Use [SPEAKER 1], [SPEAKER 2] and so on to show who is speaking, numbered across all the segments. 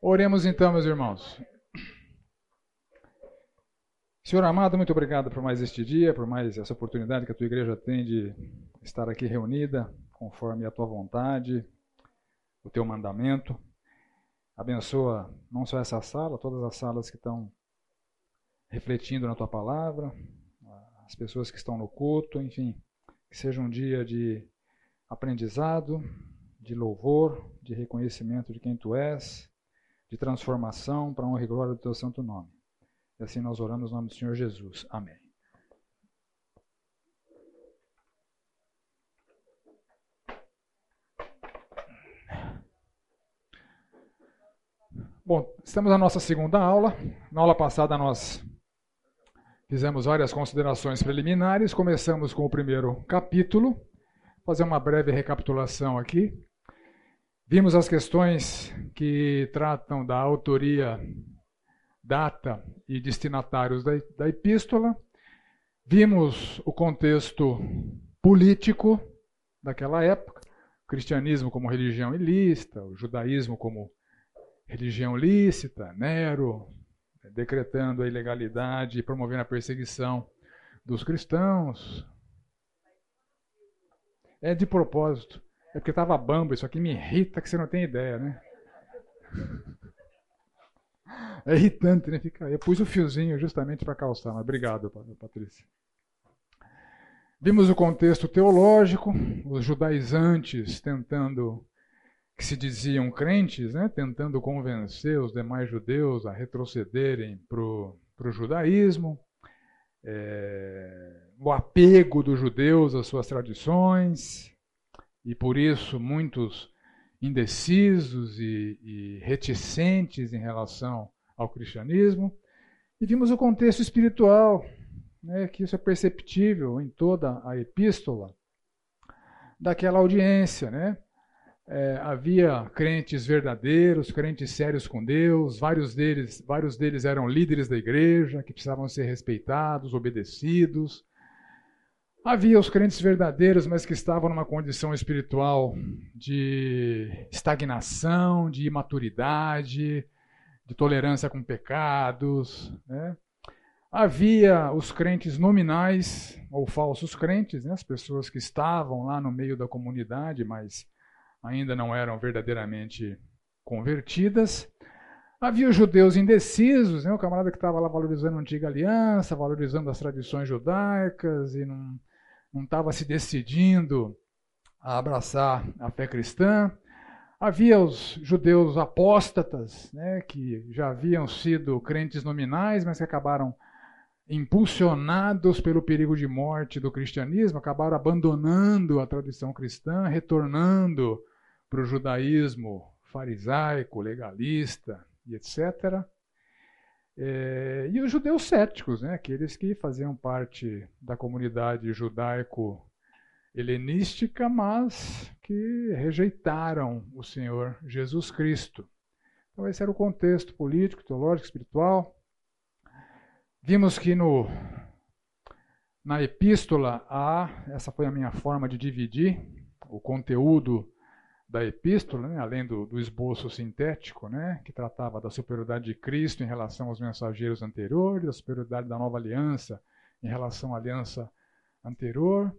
[SPEAKER 1] Oremos então, meus irmãos. Senhor amado, muito obrigado por mais este dia, por mais essa oportunidade que a tua igreja tem de estar aqui reunida conforme a tua vontade, o teu mandamento. Abençoa não só essa sala, todas as salas que estão refletindo na tua palavra, as pessoas que estão no culto, enfim, que seja um dia de aprendizado, de louvor, de reconhecimento de quem tu és, de transformação para honra e glória do teu santo nome. E assim nós oramos no nome do Senhor Jesus. Amém. Bom, estamos na nossa segunda aula. Na aula passada nós fizemos várias considerações preliminares. Começamos com o primeiro capítulo. Vou fazer uma breve recapitulação aqui. Vimos as questões que tratam da autoria data e destinatários da, da epístola. Vimos o contexto político daquela época, o cristianismo como religião ilícita, o judaísmo como religião lícita, Nero decretando a ilegalidade e promovendo a perseguição dos cristãos. É de propósito. É porque estava bamba, isso aqui me irrita que você não tem ideia, né? É irritante, né? Fica, eu pus o fiozinho justamente para calçar, mas obrigado, Patrícia. Vimos o contexto teológico, os judaizantes tentando, que se diziam crentes, né? tentando convencer os demais judeus a retrocederem para o judaísmo, é, o apego dos judeus às suas tradições, e por isso muitos indecisos e, e reticentes em relação ao cristianismo. E vimos o contexto espiritual, né, que isso é perceptível em toda a epístola daquela audiência. Né? É, havia crentes verdadeiros, crentes sérios com Deus, vários deles, vários deles eram líderes da igreja, que precisavam ser respeitados, obedecidos. Havia os crentes verdadeiros, mas que estavam numa condição espiritual de estagnação, de imaturidade, de tolerância com pecados. Né? Havia os crentes nominais ou falsos crentes, né? as pessoas que estavam lá no meio da comunidade, mas ainda não eram verdadeiramente convertidas. Havia os judeus indecisos, né? o camarada que estava lá valorizando a antiga aliança, valorizando as tradições judaicas e não não estava se decidindo a abraçar a fé cristã. Havia os judeus apóstatas, né, que já haviam sido crentes nominais, mas que acabaram impulsionados pelo perigo de morte do cristianismo, acabaram abandonando a tradição cristã, retornando para o judaísmo farisaico, legalista e etc. É, e os judeus céticos, né, aqueles que faziam parte da comunidade judaico-helenística, mas que rejeitaram o Senhor Jesus Cristo. Então, esse era o contexto político, teológico, espiritual. Vimos que no, na epístola A, essa foi a minha forma de dividir o conteúdo da epístola, né, além do, do, esboço sintético, né, que tratava da superioridade de Cristo em relação aos mensageiros anteriores, da superioridade da nova aliança em relação à aliança anterior,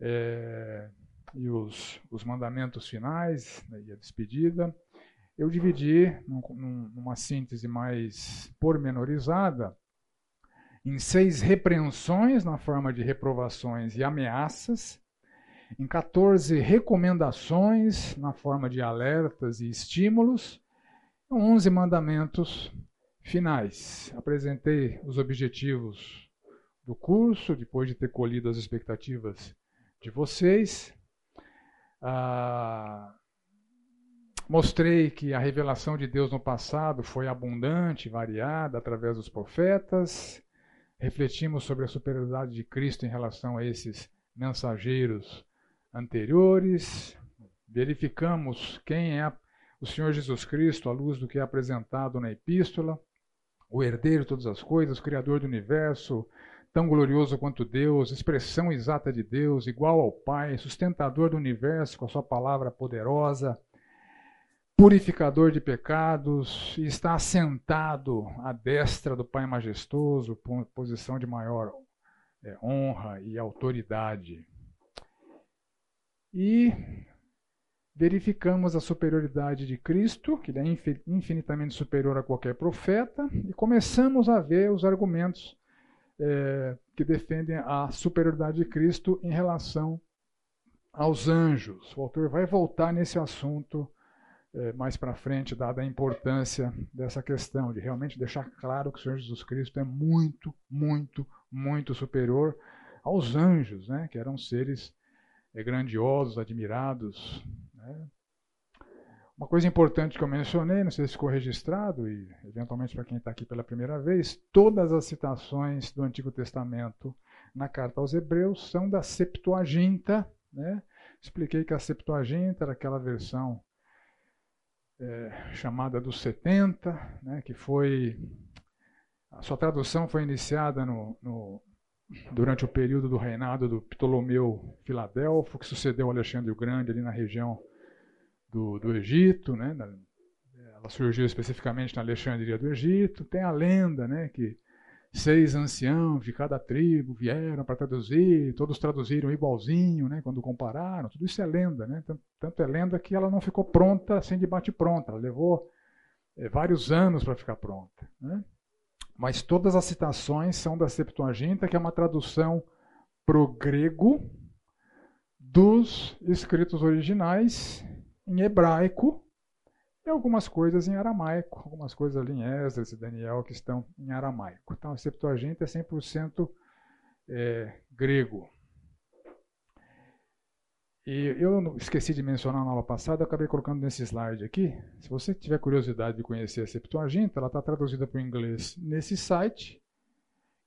[SPEAKER 1] é, e os, os mandamentos finais né, e a despedida. Eu dividi num, numa síntese mais pormenorizada em seis repreensões na forma de reprovações e ameaças em 14 recomendações na forma de alertas e estímulos, 11 mandamentos finais. Apresentei os objetivos do curso, depois de ter colhido as expectativas de vocês. Ah, mostrei que a revelação de Deus no passado foi abundante, variada através dos profetas. Refletimos sobre a superioridade de Cristo em relação a esses mensageiros anteriores, verificamos quem é o Senhor Jesus Cristo à luz do que é apresentado na epístola, o herdeiro de todas as coisas, criador do universo, tão glorioso quanto Deus, expressão exata de Deus, igual ao Pai, sustentador do universo com a sua palavra poderosa, purificador de pecados, e está assentado à destra do Pai majestoso, posição de maior é, honra e autoridade. E verificamos a superioridade de Cristo, que ele é infinitamente superior a qualquer profeta, e começamos a ver os argumentos é, que defendem a superioridade de Cristo em relação aos anjos. O autor vai voltar nesse assunto é, mais para frente, dada a importância dessa questão, de realmente deixar claro que o Senhor Jesus Cristo é muito, muito, muito superior aos anjos, né, que eram seres grandiosos, admirados. Né. Uma coisa importante que eu mencionei, não sei se ficou registrado, e eventualmente para quem está aqui pela primeira vez, todas as citações do Antigo Testamento na carta aos Hebreus são da Septuaginta. Né? Expliquei que a Septuaginta era aquela versão é, chamada dos 70, né, que foi. A sua tradução foi iniciada no, no, durante o período do reinado do Ptolomeu Filadelfo, que sucedeu Alexandre o Grande ali na região do, do Egito. Né, ela surgiu especificamente na Alexandria do Egito. Tem a lenda né, que seis anciãos de cada tribo vieram para traduzir, todos traduziram igualzinho, né, quando compararam. Tudo isso é lenda, né? Tanto, tanto é lenda que ela não ficou pronta assim de bate pronta. Ela levou é, vários anos para ficar pronta. Né? Mas todas as citações são da Septuaginta, que é uma tradução para o grego dos escritos originais em hebraico e algumas coisas em aramaico, algumas coisas ali em Esdras e Daniel que estão em aramaico. Então, a Septuaginta é 100% é, grego. E eu esqueci de mencionar na aula passada, acabei colocando nesse slide aqui. Se você tiver curiosidade de conhecer a Septuaginta, ela está traduzida para o inglês nesse site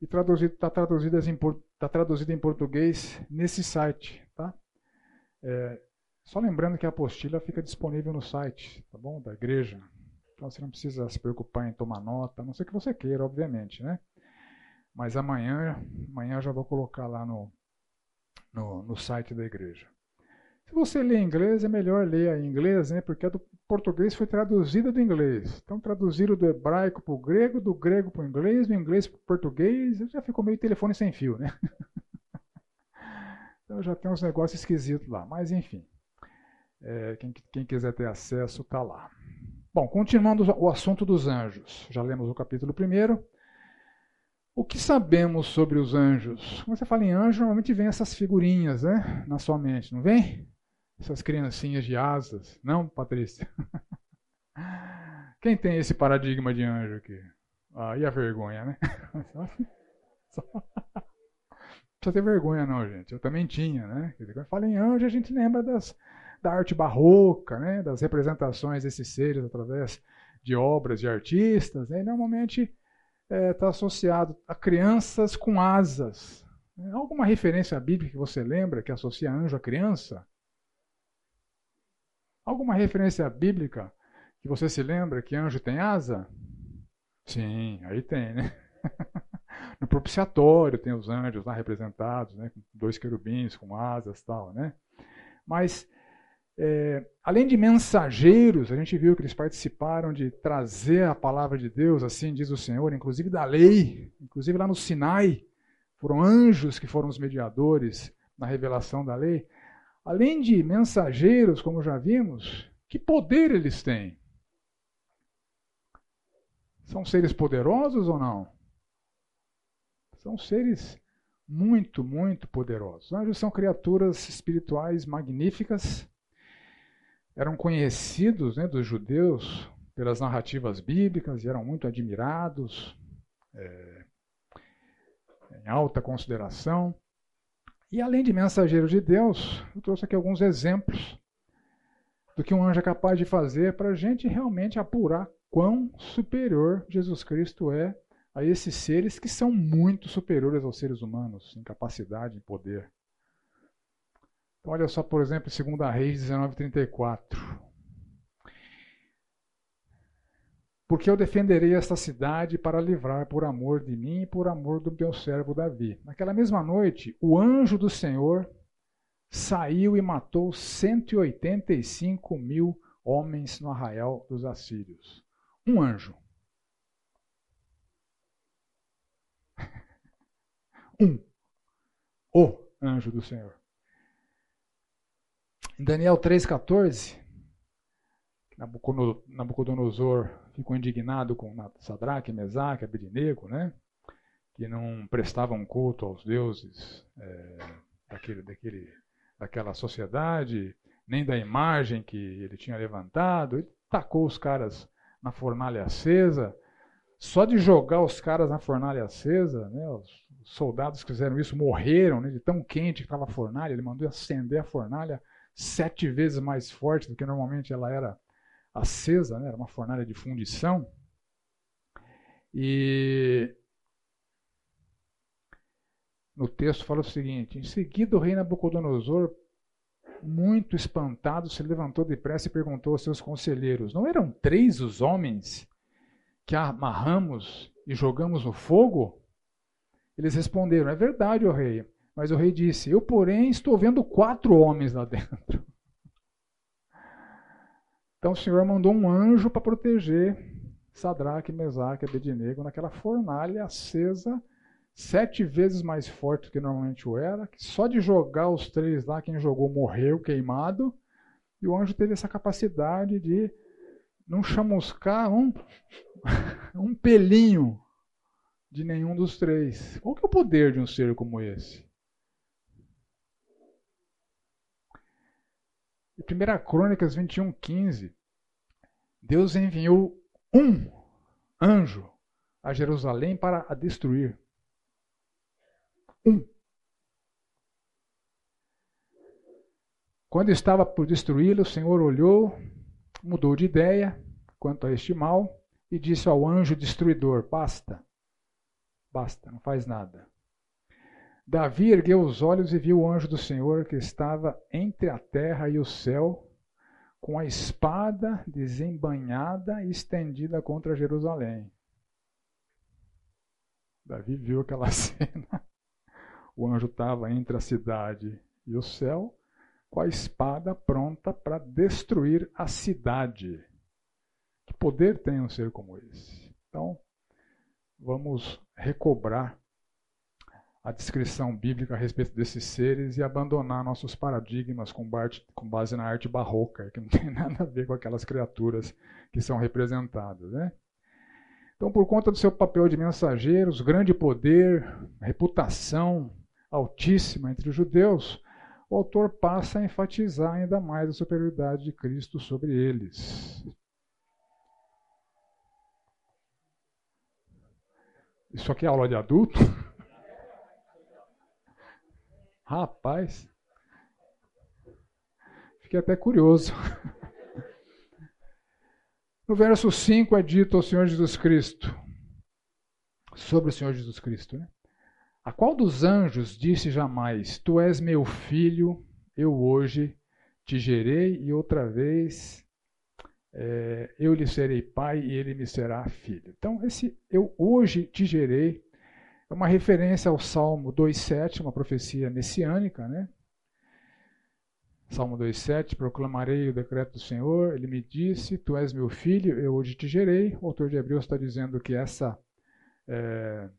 [SPEAKER 1] e está traduzida, tá traduzida em português nesse site. Tá? É, só lembrando que a apostila fica disponível no site, tá bom? Da igreja. Então você não precisa se preocupar em tomar nota, a não ser que você queira, obviamente, né? Mas amanhã, amanhã já vou colocar lá no, no, no site da igreja. Se você lê inglês, é melhor ler em inglês, né? Porque a do português foi traduzida do inglês. Então traduziram do hebraico para o grego, do grego para o inglês, do inglês para o português, já ficou meio telefone sem fio, né? então já tem uns negócios esquisitos lá. Mas enfim. É, quem, quem, quiser ter acesso está lá. Bom, continuando o assunto dos anjos. Já lemos o capítulo 1. O que sabemos sobre os anjos? Quando você fala em anjo, normalmente vem essas figurinhas né, na sua mente, não vem? Essas criancinhas de asas. Não, Patrícia? Quem tem esse paradigma de anjo aqui? Ah, e a vergonha, né? Só... Não precisa ter vergonha, não, gente. Eu também tinha, né? Quando fala em anjo, a gente lembra das, da arte barroca, né, das representações desses seres através de obras de artistas, né, normalmente está é, tá associado a crianças com asas. Alguma referência bíblica que você lembra que associa anjo a criança? Alguma referência bíblica que você se lembra que anjo tem asa? Sim, aí tem, né? No propiciatório tem os anjos lá representados, né? Com dois querubins com asas tal, né? Mas é, além de mensageiros, a gente viu que eles participaram de trazer a palavra de Deus, assim diz o Senhor, inclusive da lei, inclusive lá no Sinai, foram anjos que foram os mediadores na revelação da lei. Além de mensageiros, como já vimos, que poder eles têm? São seres poderosos ou não? São seres muito, muito poderosos. Anjos são criaturas espirituais magníficas eram conhecidos né, dos judeus pelas narrativas bíblicas e eram muito admirados, é, em alta consideração. E além de mensageiros de Deus, eu trouxe aqui alguns exemplos do que um anjo é capaz de fazer para a gente realmente apurar quão superior Jesus Cristo é a esses seres que são muito superiores aos seres humanos em capacidade, em poder. Então, olha só, por exemplo, 2 Reis 19:34. Porque eu defenderei esta cidade para livrar por amor de mim e por amor do meu servo Davi. Naquela mesma noite, o anjo do Senhor saiu e matou 185 mil homens no arraial dos assírios. Um anjo. Um. O anjo do Senhor. Em Daniel 3,14, Nabucodonosor ficou indignado com Sadraque, Mesaque, Abednego, né? que não prestavam culto aos deuses é, daquele, daquele, daquela sociedade, nem da imagem que ele tinha levantado. Ele tacou os caras na fornalha acesa. Só de jogar os caras na fornalha acesa, né, os soldados que fizeram isso morreram né, de tão quente que estava a fornalha. Ele mandou acender a fornalha sete vezes mais forte do que normalmente ela era acesa, né? era uma fornalha de fundição. E no texto fala o seguinte: Em seguida, o rei Nabucodonosor, muito espantado, se levantou depressa e perguntou aos seus conselheiros: Não eram três os homens que amarramos e jogamos no fogo? Eles responderam: É verdade, ó rei. Mas o rei disse: Eu, porém, estou vendo quatro homens lá dentro. Então o Senhor mandou um anjo para proteger Sadraque, Mesaque e Abednego naquela fornalha acesa, sete vezes mais forte do que normalmente o era, que só de jogar os três lá, quem jogou morreu queimado, e o anjo teve essa capacidade de não chamuscar um, um pelinho de nenhum dos três. Qual que é o poder de um ser como esse? Em 1 Crônicas 21, 15, Deus enviou um anjo a Jerusalém para a destruir. Um. Quando estava por destruí-lo, o Senhor olhou, mudou de ideia quanto a este mal e disse ao anjo destruidor: Basta, basta, não faz nada. Davi ergueu os olhos e viu o anjo do Senhor que estava entre a terra e o céu, com a espada desembanhada e estendida contra Jerusalém. Davi viu aquela cena. O anjo estava entre a cidade e o céu, com a espada pronta para destruir a cidade. Que poder tem um ser como esse? Então, vamos recobrar a descrição bíblica a respeito desses seres e abandonar nossos paradigmas com, base na arte barroca, que não tem nada a ver com aquelas criaturas que são representadas. Né? Então, por conta do seu papel de mensageiros, grande poder, reputação altíssima entre os judeus, o autor passa a enfatizar ainda mais a superioridade de Cristo sobre eles. Isso aqui é aula de adulto? Rapaz, fiquei até curioso. No verso 5 é dito ao Senhor Jesus Cristo, sobre o Senhor Jesus Cristo, né? A qual dos anjos disse jamais: Tu és meu filho, eu hoje te gerei, e outra vez é, eu lhe serei pai e ele me será filho. Então, esse eu hoje te gerei é uma referência ao Salmo 2,7, uma profecia messiânica, né? Salmo 2,7, proclamarei o decreto do Senhor, ele me disse, tu és meu filho, eu hoje te gerei. O autor de Hebreus está dizendo que essa é,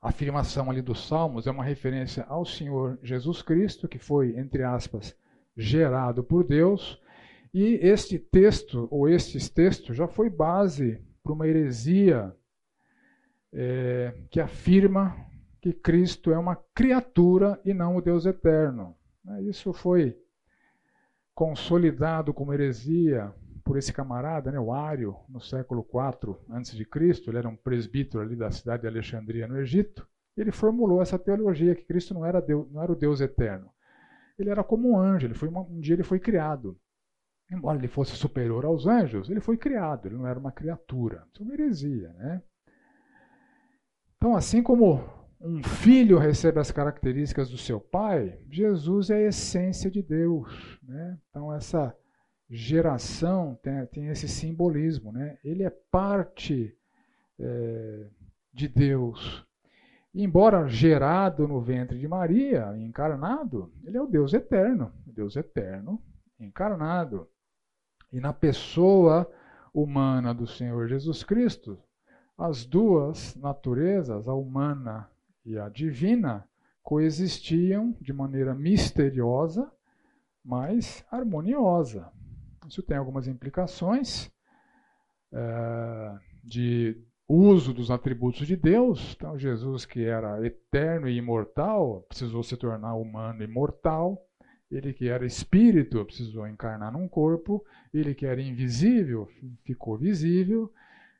[SPEAKER 1] afirmação ali dos Salmos é uma referência ao Senhor Jesus Cristo, que foi, entre aspas, gerado por Deus. E este texto, ou estes textos, já foi base para uma heresia é, que afirma que Cristo é uma criatura e não o Deus eterno. É, isso foi consolidado como heresia por esse camarada, né, o Ário, no século IV a.C. Ele era um presbítero ali da cidade de Alexandria, no Egito. Ele formulou essa teologia que Cristo não era, Deus, não era o Deus eterno. Ele era como um anjo. Ele foi uma, um dia ele foi criado. Embora ele fosse superior aos anjos, ele foi criado. Ele não era uma criatura. Isso é uma heresia, né? Então, assim como um filho recebe as características do seu pai, Jesus é a essência de Deus. Né? Então, essa geração tem, tem esse simbolismo. Né? Ele é parte é, de Deus. embora gerado no ventre de Maria, encarnado, ele é o Deus eterno. Deus eterno, encarnado. E na pessoa humana do Senhor Jesus Cristo, as duas naturezas, a humana e a divina, coexistiam de maneira misteriosa, mas harmoniosa. Isso tem algumas implicações é, de uso dos atributos de Deus. Então, Jesus, que era eterno e imortal, precisou se tornar humano e mortal. Ele que era espírito precisou encarnar num corpo. Ele que era invisível ficou visível.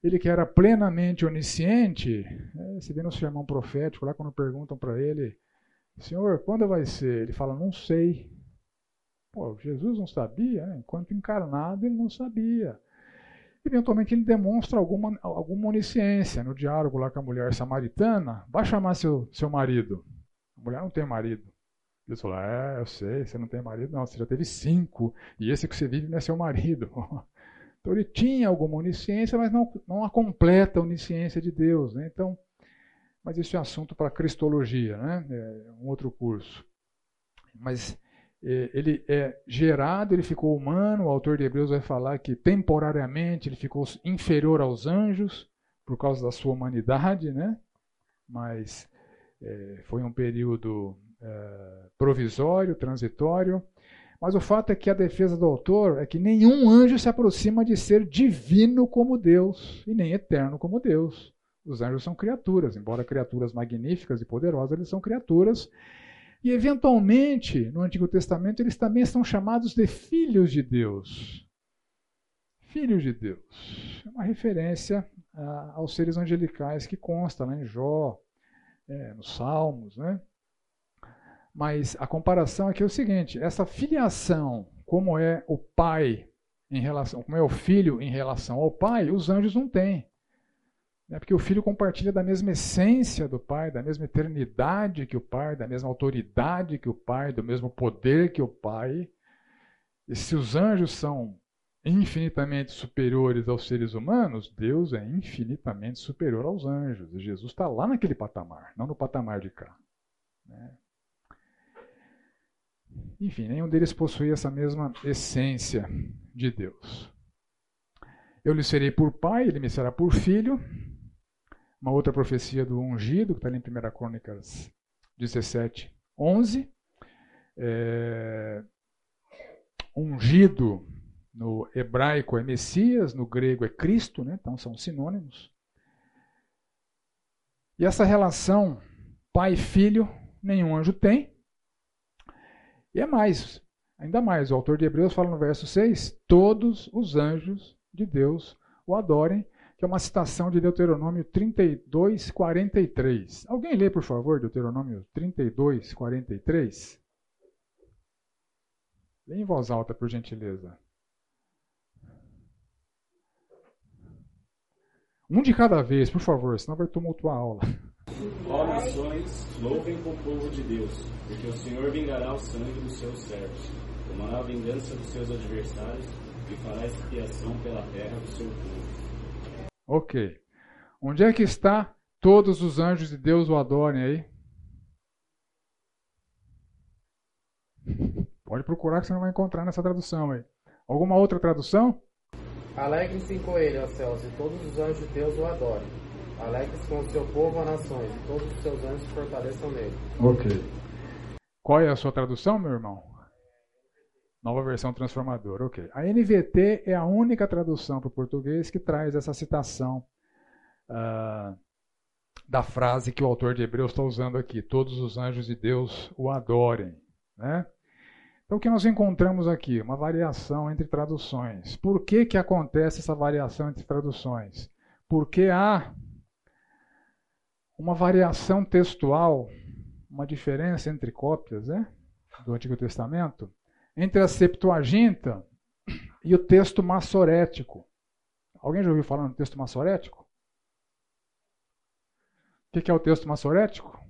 [SPEAKER 1] Ele que era plenamente onisciente, é, você vê no sermão profético, lá quando perguntam para ele, Senhor, quando vai ser? Ele fala, não sei. Pô, Jesus não sabia, né? enquanto encarnado ele não sabia. Eventualmente ele demonstra alguma, alguma onisciência no diálogo lá com a mulher samaritana. Vai chamar seu, seu marido. A mulher não tem marido. Ele falou, é, eu sei, você não tem marido. Não, você já teve cinco. E esse que você vive não é seu marido. Então ele tinha alguma onisciência, mas não, não a completa onisciência de Deus. Né? Então, mas isso é assunto para Cristologia, né? É um outro curso. Mas é, ele é gerado, ele ficou humano, o autor de Hebreus vai falar que temporariamente ele ficou inferior aos anjos por causa da sua humanidade, né? mas é, foi um período é, provisório, transitório. Mas o fato é que a defesa do autor é que nenhum anjo se aproxima de ser divino como Deus e nem eterno como Deus. Os anjos são criaturas, embora criaturas magníficas e poderosas, eles são criaturas. E, eventualmente, no Antigo Testamento, eles também são chamados de filhos de Deus. Filhos de Deus. É uma referência ah, aos seres angelicais que consta lá em Jó, é, nos Salmos, né? Mas a comparação aqui é o seguinte: essa filiação, como é o pai em relação, como é o filho em relação ao pai, os anjos não têm. É porque o filho compartilha da mesma essência do pai, da mesma eternidade que o pai, da mesma autoridade que o pai, do mesmo poder que o pai. E se os anjos são infinitamente superiores aos seres humanos, Deus é infinitamente superior aos anjos. E Jesus está lá naquele patamar, não no patamar de cá. Né? Enfim, nenhum deles possuía essa mesma essência de Deus. Eu lhe serei por pai, ele me será por filho. Uma outra profecia do ungido, que está ali em 1 Crônicas 17, 11. É, ungido no hebraico é Messias, no grego é Cristo, né? então são sinônimos. E essa relação pai-filho nenhum anjo tem, e é mais, ainda mais, o autor de Hebreus fala no verso 6: todos os anjos de Deus o adorem, que é uma citação de Deuteronômio 32, 43. Alguém lê, por favor, Deuteronômio 32, 43? Lê em voz alta, por gentileza. Um de cada vez, por favor, senão vai tumultuar a aula.
[SPEAKER 2] Ó nações, louvem com o povo de Deus, porque o Senhor vingará o sangue dos seus servos, tomará a vingança dos seus adversários e fará expiação pela terra do seu povo.
[SPEAKER 1] Ok. Onde é que está todos os anjos de Deus o adorem aí? Pode procurar que você não vai encontrar nessa tradução aí. Alguma outra tradução?
[SPEAKER 3] Alegrem-se com ele, ó céus, e todos os anjos de Deus o adorem. Alegre-se com o seu povo, a nações, e todos os seus anjos fortaleçam nele.
[SPEAKER 1] Ok. Qual é a sua tradução, meu irmão? Nova versão transformadora, ok. A NVT é a única tradução para o português que traz essa citação uh, da frase que o autor de Hebreus está usando aqui: Todos os anjos de Deus o adorem. Né? Então, o que nós encontramos aqui? Uma variação entre traduções. Por que, que acontece essa variação entre traduções? Porque há uma variação textual, uma diferença entre cópias né, do Antigo Testamento, entre a Septuaginta e o texto massorético. Alguém já ouviu falar no texto massorético? O que é o texto massorético?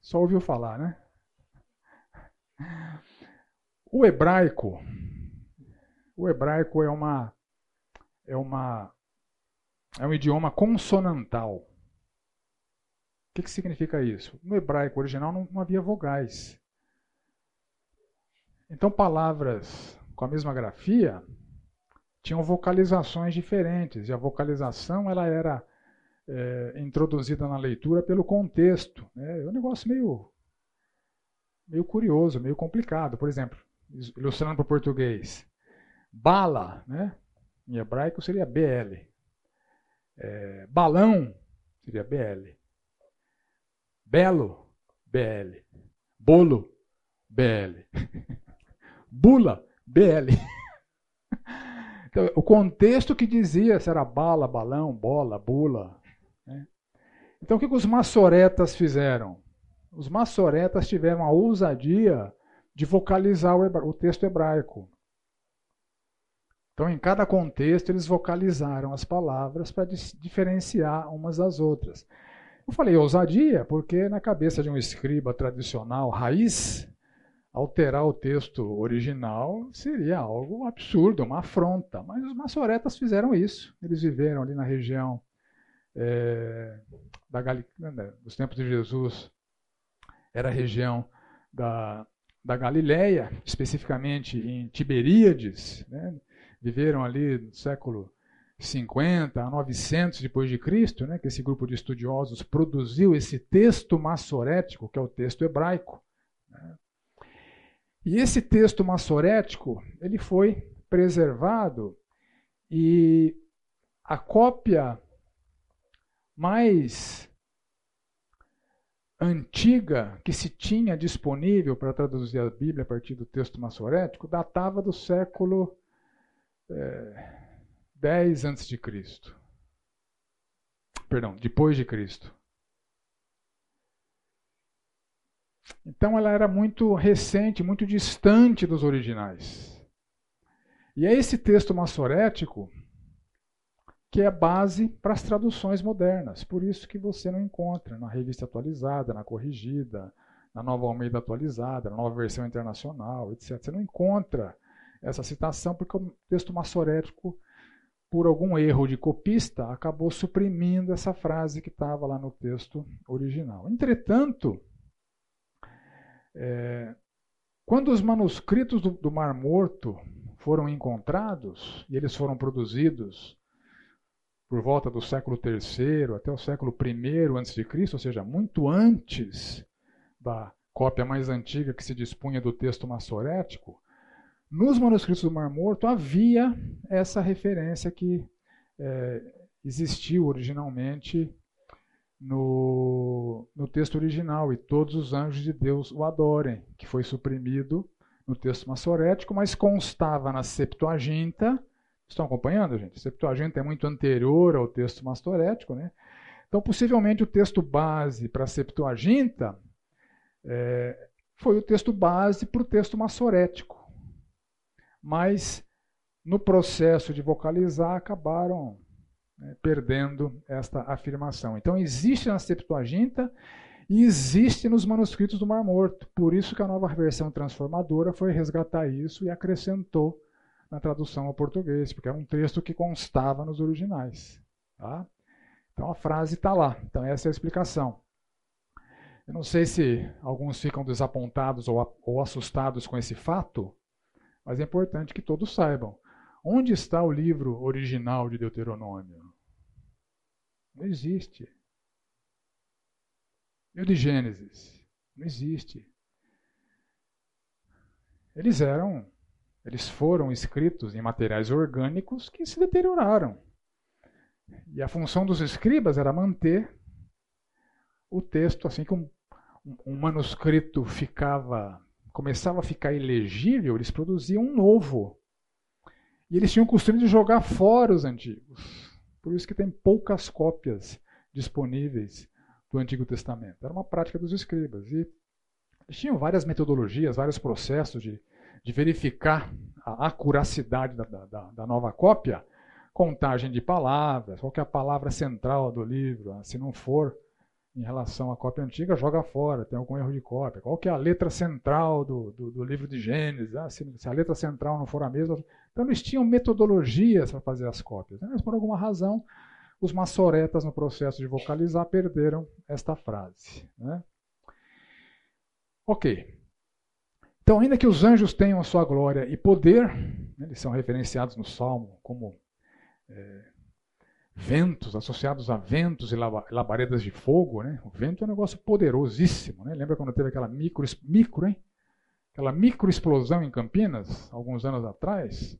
[SPEAKER 1] Só ouviu falar, né? O hebraico, o hebraico é uma é uma é um idioma consonantal. O que, que significa isso? No hebraico original não, não havia vogais. Então, palavras com a mesma grafia tinham vocalizações diferentes, e a vocalização ela era é, introduzida na leitura pelo contexto. Né? É um negócio meio, meio curioso, meio complicado. Por exemplo, ilustrando para o português, bala, né? em hebraico seria BL. É, balão seria BL. Belo, BL. Bolo, BL. Bula, BL. Então, o contexto que dizia se era bala, balão, bola, bula. Né? Então, o que, que os maçoretas fizeram? Os maçoretas tiveram a ousadia de vocalizar o, o texto hebraico. Então, em cada contexto, eles vocalizaram as palavras para diferenciar umas das outras. Eu falei ousadia porque, na cabeça de um escriba tradicional raiz, alterar o texto original seria algo absurdo, uma afronta. Mas os maçoretas fizeram isso. Eles viveram ali na região é, da Gal... Né, dos tempos de Jesus, era a região da, da Galileia, especificamente em Tiberíades. Né? Viveram ali no século 50 a 900 depois de Cristo, né? que esse grupo de estudiosos produziu esse texto maçorético, que é o texto hebraico. Né? E esse texto massorético, ele foi preservado e a cópia mais antiga que se tinha disponível para traduzir a Bíblia a partir do texto massorético datava do século é, 10 a.C. Perdão, depois de Cristo. Então ela era muito recente, muito distante dos originais. E é esse texto massorético que é base para as traduções modernas. Por isso que você não encontra na revista atualizada, na corrigida, na nova Almeida atualizada, na nova versão internacional, etc. Você não encontra essa citação porque o texto massorético, por algum erro de copista, acabou suprimindo essa frase que estava lá no texto original. Entretanto, é, quando os manuscritos do, do, Mar Morto foram encontrados, e eles foram produzidos por volta do século III até o século I a.C., ou seja, muito antes da cópia mais antiga que se dispunha do texto massorético, nos manuscritos do Mar Morto havia essa referência que é, existiu originalmente no, no texto original, e todos os anjos de Deus o adorem, que foi suprimido no texto massorético, mas constava na Septuaginta. Estão acompanhando, gente? A Septuaginta é muito anterior ao texto massorético, né? Então, possivelmente, o texto base para a Septuaginta é, foi o texto base para o texto massorético. Mas, no processo de vocalizar, acabaram né, perdendo esta afirmação. Então existe na Septuaginta e existe nos manuscritos do Mar Morto. Por isso que a nova versão transformadora foi resgatar isso e acrescentou na tradução ao português, porque era um texto que constava nos originais. Tá? Então a frase está lá. Então essa é a explicação. Eu não sei se alguns ficam desapontados ou, ou assustados com esse fato, mas é importante que todos saibam. Onde está o livro original de Deuteronômio? Não existe. E o de Gênesis? Não existe. Eles eram, eles foram escritos em materiais orgânicos que se deterioraram. E a função dos escribas era manter o texto assim que um, um manuscrito ficava começava a ficar ilegível, eles produziam um novo. E eles tinham o costume de jogar fora os antigos. Por isso que tem poucas cópias disponíveis do Antigo Testamento. Era uma prática dos escribas. E tinham várias metodologias, vários processos de, de verificar a acuracidade da, da, da, nova cópia. Contagem de palavras, qual é a palavra central do livro. Se não for em relação à cópia antiga, joga fora, tem algum erro de cópia. Qual que é a letra central do, do, do livro de Gênesis? Ah, se, se, a letra central não for a mesma. Então eles tinham metodologias para fazer as cópias. Né? Mas por alguma razão, os maçoretas, no processo de vocalizar, perderam esta frase. Né? Ok. Então, ainda que os anjos tenham a sua glória e poder, né, eles são referenciados no Salmo como é, ventos, associados a ventos e labaredas de fogo. Né? O vento é um negócio poderosíssimo. Né? Lembra quando teve aquela micro, micro hein? aquela microexplosão em Campinas, alguns anos atrás?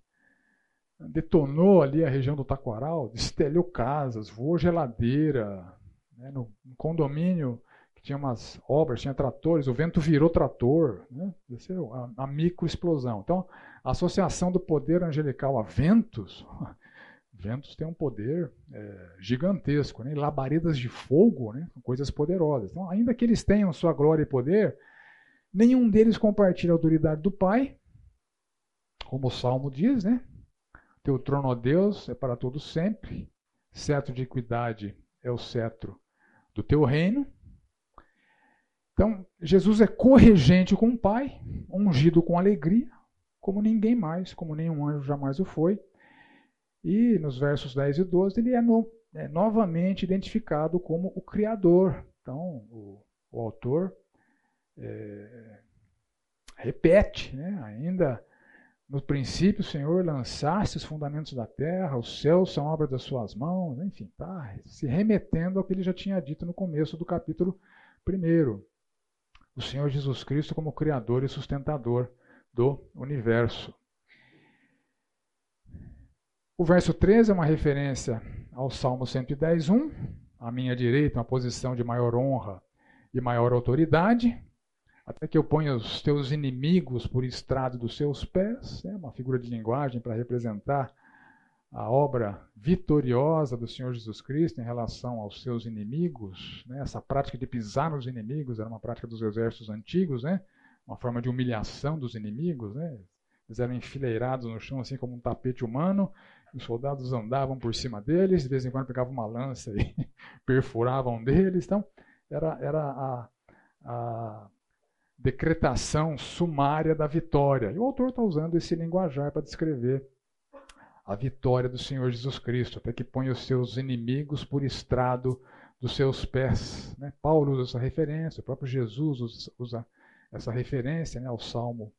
[SPEAKER 1] Detonou ali a região do Taquaral, destelhou casas, voou geladeira. Né? No condomínio que tinha umas obras, tinha tratores, o vento virou trator. Né? Desceu a, a microexplosão. Então, a associação do poder angelical a ventos ventos têm um poder é, gigantesco, né? labaredas de fogo, né? coisas poderosas. Então, ainda que eles tenham sua glória e poder, nenhum deles compartilha a autoridade do Pai, como o Salmo diz, né? Teu trono, ó Deus, é para todos sempre, cetro de equidade é o cetro do teu reino. Então, Jesus é corregente com o Pai, ungido com alegria, como ninguém mais, como nenhum anjo jamais o foi. E nos versos 10 e 12 ele é, no, é novamente identificado como o Criador. Então, o, o autor é, repete, né? ainda no princípio, Senhor, lançaste os fundamentos da terra, os céus são obra das suas mãos, enfim, está se remetendo ao que ele já tinha dito no começo do capítulo 1. O Senhor Jesus Cristo como Criador e sustentador do universo. O verso 13 é uma referência ao Salmo 110, 1. À minha direita, uma posição de maior honra e maior autoridade, até que eu ponha os teus inimigos por estrado dos seus pés. É uma figura de linguagem para representar a obra vitoriosa do Senhor Jesus Cristo em relação aos seus inimigos. Né? Essa prática de pisar nos inimigos era uma prática dos exércitos antigos, né? uma forma de humilhação dos inimigos. Né? Eles eram enfileirados no chão, assim como um tapete humano, os soldados andavam por cima deles, de vez em quando pegavam uma lança e perfuravam deles. Então, era, era a, a decretação sumária da vitória. E o autor está usando esse linguajar para descrever a vitória do Senhor Jesus Cristo, até que põe os seus inimigos por estrado dos seus pés. Né? Paulo usa essa referência, o próprio Jesus usa essa referência né, ao Salmo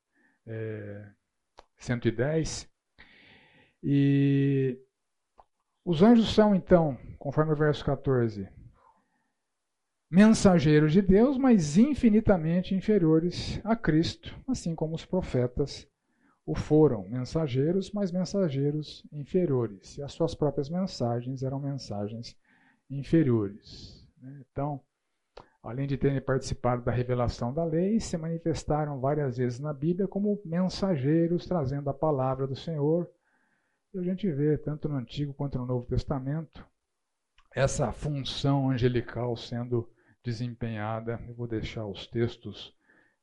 [SPEAKER 1] é, 110. E os anjos são, então, conforme o verso 14, mensageiros de Deus, mas infinitamente inferiores a Cristo, assim como os profetas o foram, mensageiros, mas mensageiros inferiores. E as suas próprias mensagens eram mensagens inferiores. Né? Então, além de terem participado da revelação da lei, se manifestaram várias vezes na Bíblia como mensageiros trazendo a palavra do Senhor e a gente vê, tanto no Antigo quanto no Novo Testamento, essa função angelical sendo desempenhada. Eu vou deixar os textos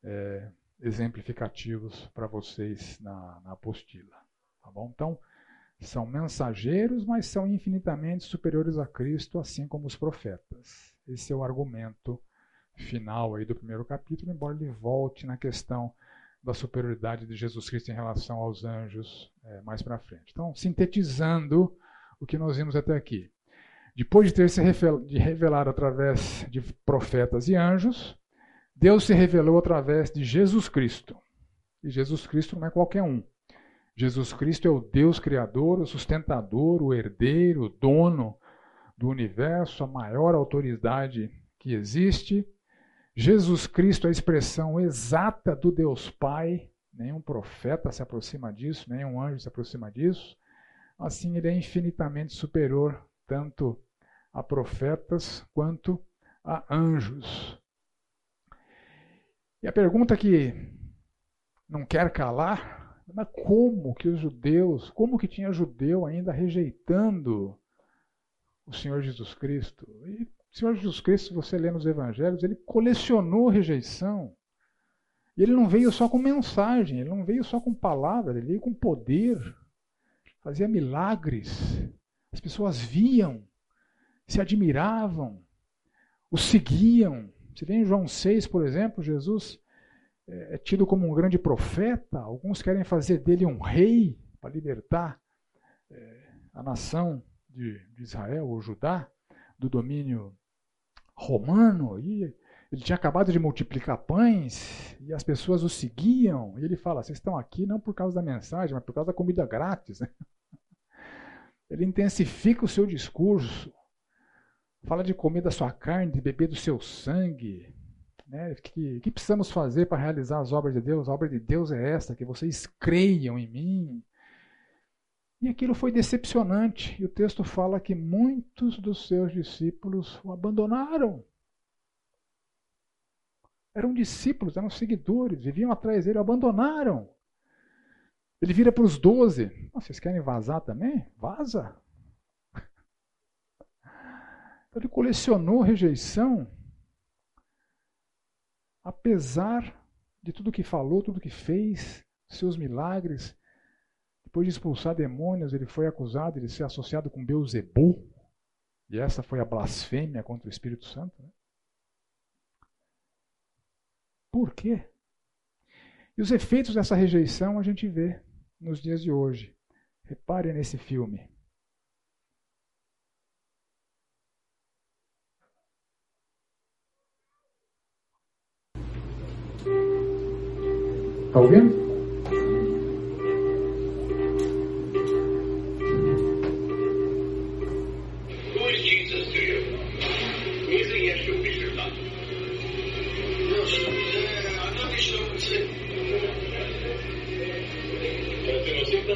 [SPEAKER 1] é, exemplificativos para vocês na, na apostila. Tá bom? Então, são mensageiros, mas são infinitamente superiores a Cristo, assim como os profetas. Esse é o argumento final aí do primeiro capítulo, embora ele volte na questão da superioridade de Jesus Cristo em relação aos anjos é, mais para frente. Então, sintetizando o que nós vimos até aqui. Depois de ter se revelado através de profetas e anjos, Deus se revelou através de Jesus Cristo. E Jesus Cristo não é qualquer um. Jesus Cristo é o Deus Criador, o sustentador, o herdeiro, o dono do universo, a maior autoridade que existe Jesus Cristo é a expressão exata do Deus Pai, nenhum profeta se aproxima disso, nenhum anjo se aproxima disso. Assim, ele é infinitamente superior tanto a profetas quanto a anjos. E a pergunta que não quer calar, como que os judeus, como que tinha judeu ainda rejeitando o Senhor Jesus Cristo? E Senhor Jesus Cristo, se você lê nos evangelhos, ele colecionou rejeição. E ele não veio só com mensagem, ele não veio só com palavras, ele veio com poder. Fazia milagres. As pessoas viam, se admiravam, o seguiam. Você vê em João 6, por exemplo, Jesus é, é tido como um grande profeta. Alguns querem fazer dele um rei para libertar é, a nação de, de Israel, ou Judá do domínio romano, e Ele tinha acabado de multiplicar pães e as pessoas o seguiam. E ele fala: Vocês estão aqui não por causa da mensagem, mas por causa da comida grátis. Ele intensifica o seu discurso. Fala de comer da sua carne, de beber do seu sangue. Né? Que, que precisamos fazer para realizar as obras de Deus? A obra de Deus é esta, que vocês creiam em mim. E aquilo foi decepcionante. E o texto fala que muitos dos seus discípulos o abandonaram. Eram discípulos, eram seguidores, viviam atrás dele, o abandonaram. Ele vira para os doze. Vocês querem vazar também? Vaza. Então, ele colecionou rejeição, apesar de tudo que falou, tudo que fez, seus milagres. Depois de expulsar demônios, ele foi acusado de ser associado com Beuzebu. E essa foi a blasfêmia contra o Espírito Santo. Né? Por quê? E os efeitos dessa rejeição a gente vê nos dias de hoje. Repare nesse filme. Está ouvindo?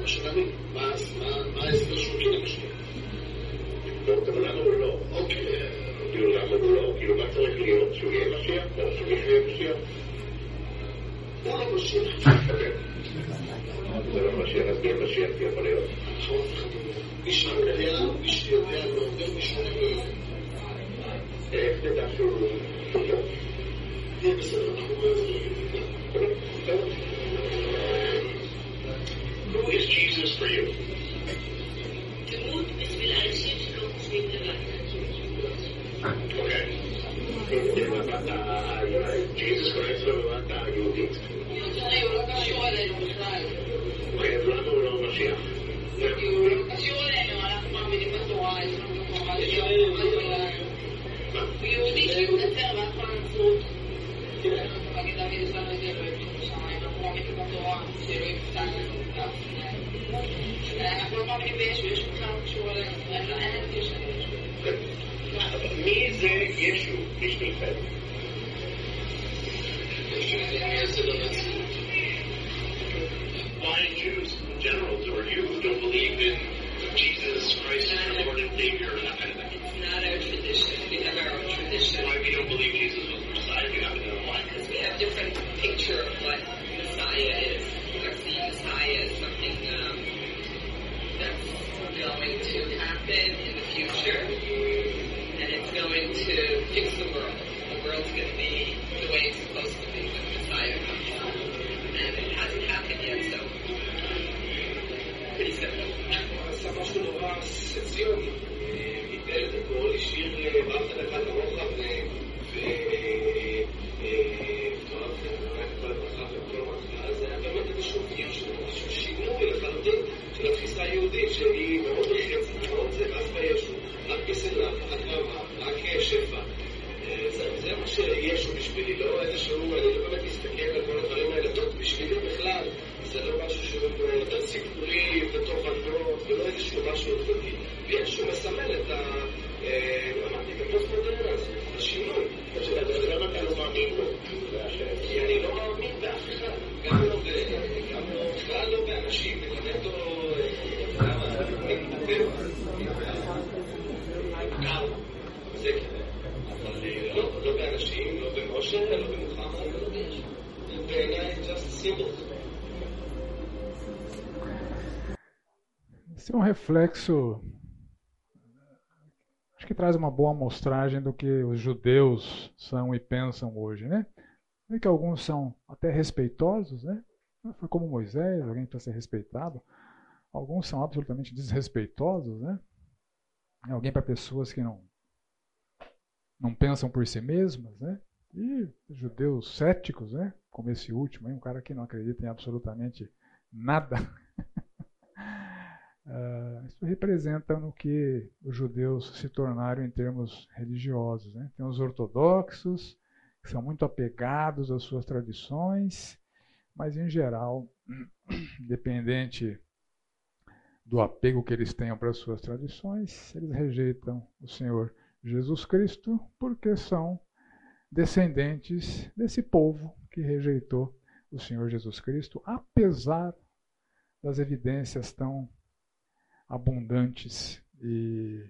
[SPEAKER 4] המשתנים? מה ההסבר שהוא כן המשתנים? לבדוק גם למה הוא לא. אוקיי, כאילו למה הוא לא? כאילו מה צריך להיות? שהוא יהיה משיח? או שהוא יהיה משיח? הוא לא משיח. זה לא משיח, אז מי המשיח יכול להיות? מי שיודע, מי שיודע, לא עובד, מי שאומר לא יודע. איך אה, תדע שהוא...
[SPEAKER 1] Esse é um reflexo, acho que traz uma boa amostragem do que os judeus são e pensam hoje, né? Vê que alguns são até respeitosos, né? Foi como Moisés, alguém para ser respeitado. Alguns são absolutamente desrespeitosos, né? Alguém para pessoas que não não pensam por si mesmas, né? E judeus céticos, né? Como esse último, um cara que não acredita em absolutamente nada. Uh, isso representa no que os judeus se tornaram em termos religiosos. Né? Tem os ortodoxos, que são muito apegados às suas tradições, mas em geral, independente do apego que eles tenham para as suas tradições, eles rejeitam o Senhor Jesus Cristo, porque são descendentes desse povo que rejeitou o Senhor Jesus Cristo, apesar das evidências tão abundantes e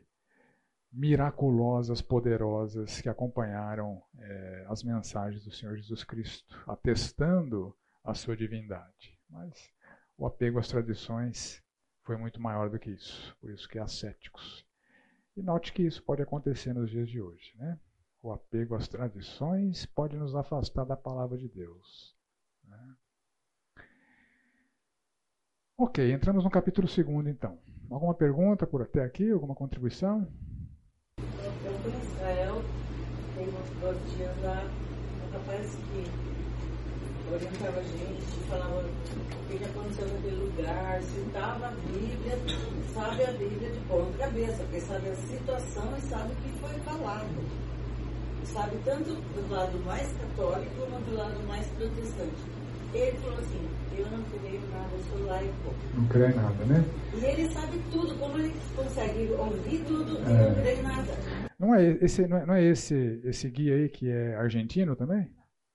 [SPEAKER 1] miraculosas, poderosas que acompanharam é, as mensagens do Senhor Jesus Cristo, atestando a sua divindade. Mas o apego às tradições foi muito maior do que isso, por isso que há céticos e note que isso pode acontecer nos dias de hoje. Né? O apego às tradições pode nos afastar da palavra de Deus. Ok, entramos no capítulo 2 então. Alguma pergunta por até aqui? Alguma contribuição?
[SPEAKER 5] Eu fui em Israel, tem uns dois dias lá, um rapaz que orientava a gente, falava o que aconteceu naquele lugar, citava a Bíblia, sabe a Bíblia de ponta cabeça, porque sabe a situação e sabe o que foi falado. Sabe tanto do lado mais católico como do lado mais protestante. Ele falou assim, eu não creio nada, eu sou laico.
[SPEAKER 1] Não em nada, né?
[SPEAKER 5] E ele sabe tudo, como ele consegue ouvir tudo e é. não crê em nada.
[SPEAKER 1] Não é esse, não é, não é esse, esse guia aí que é argentino também?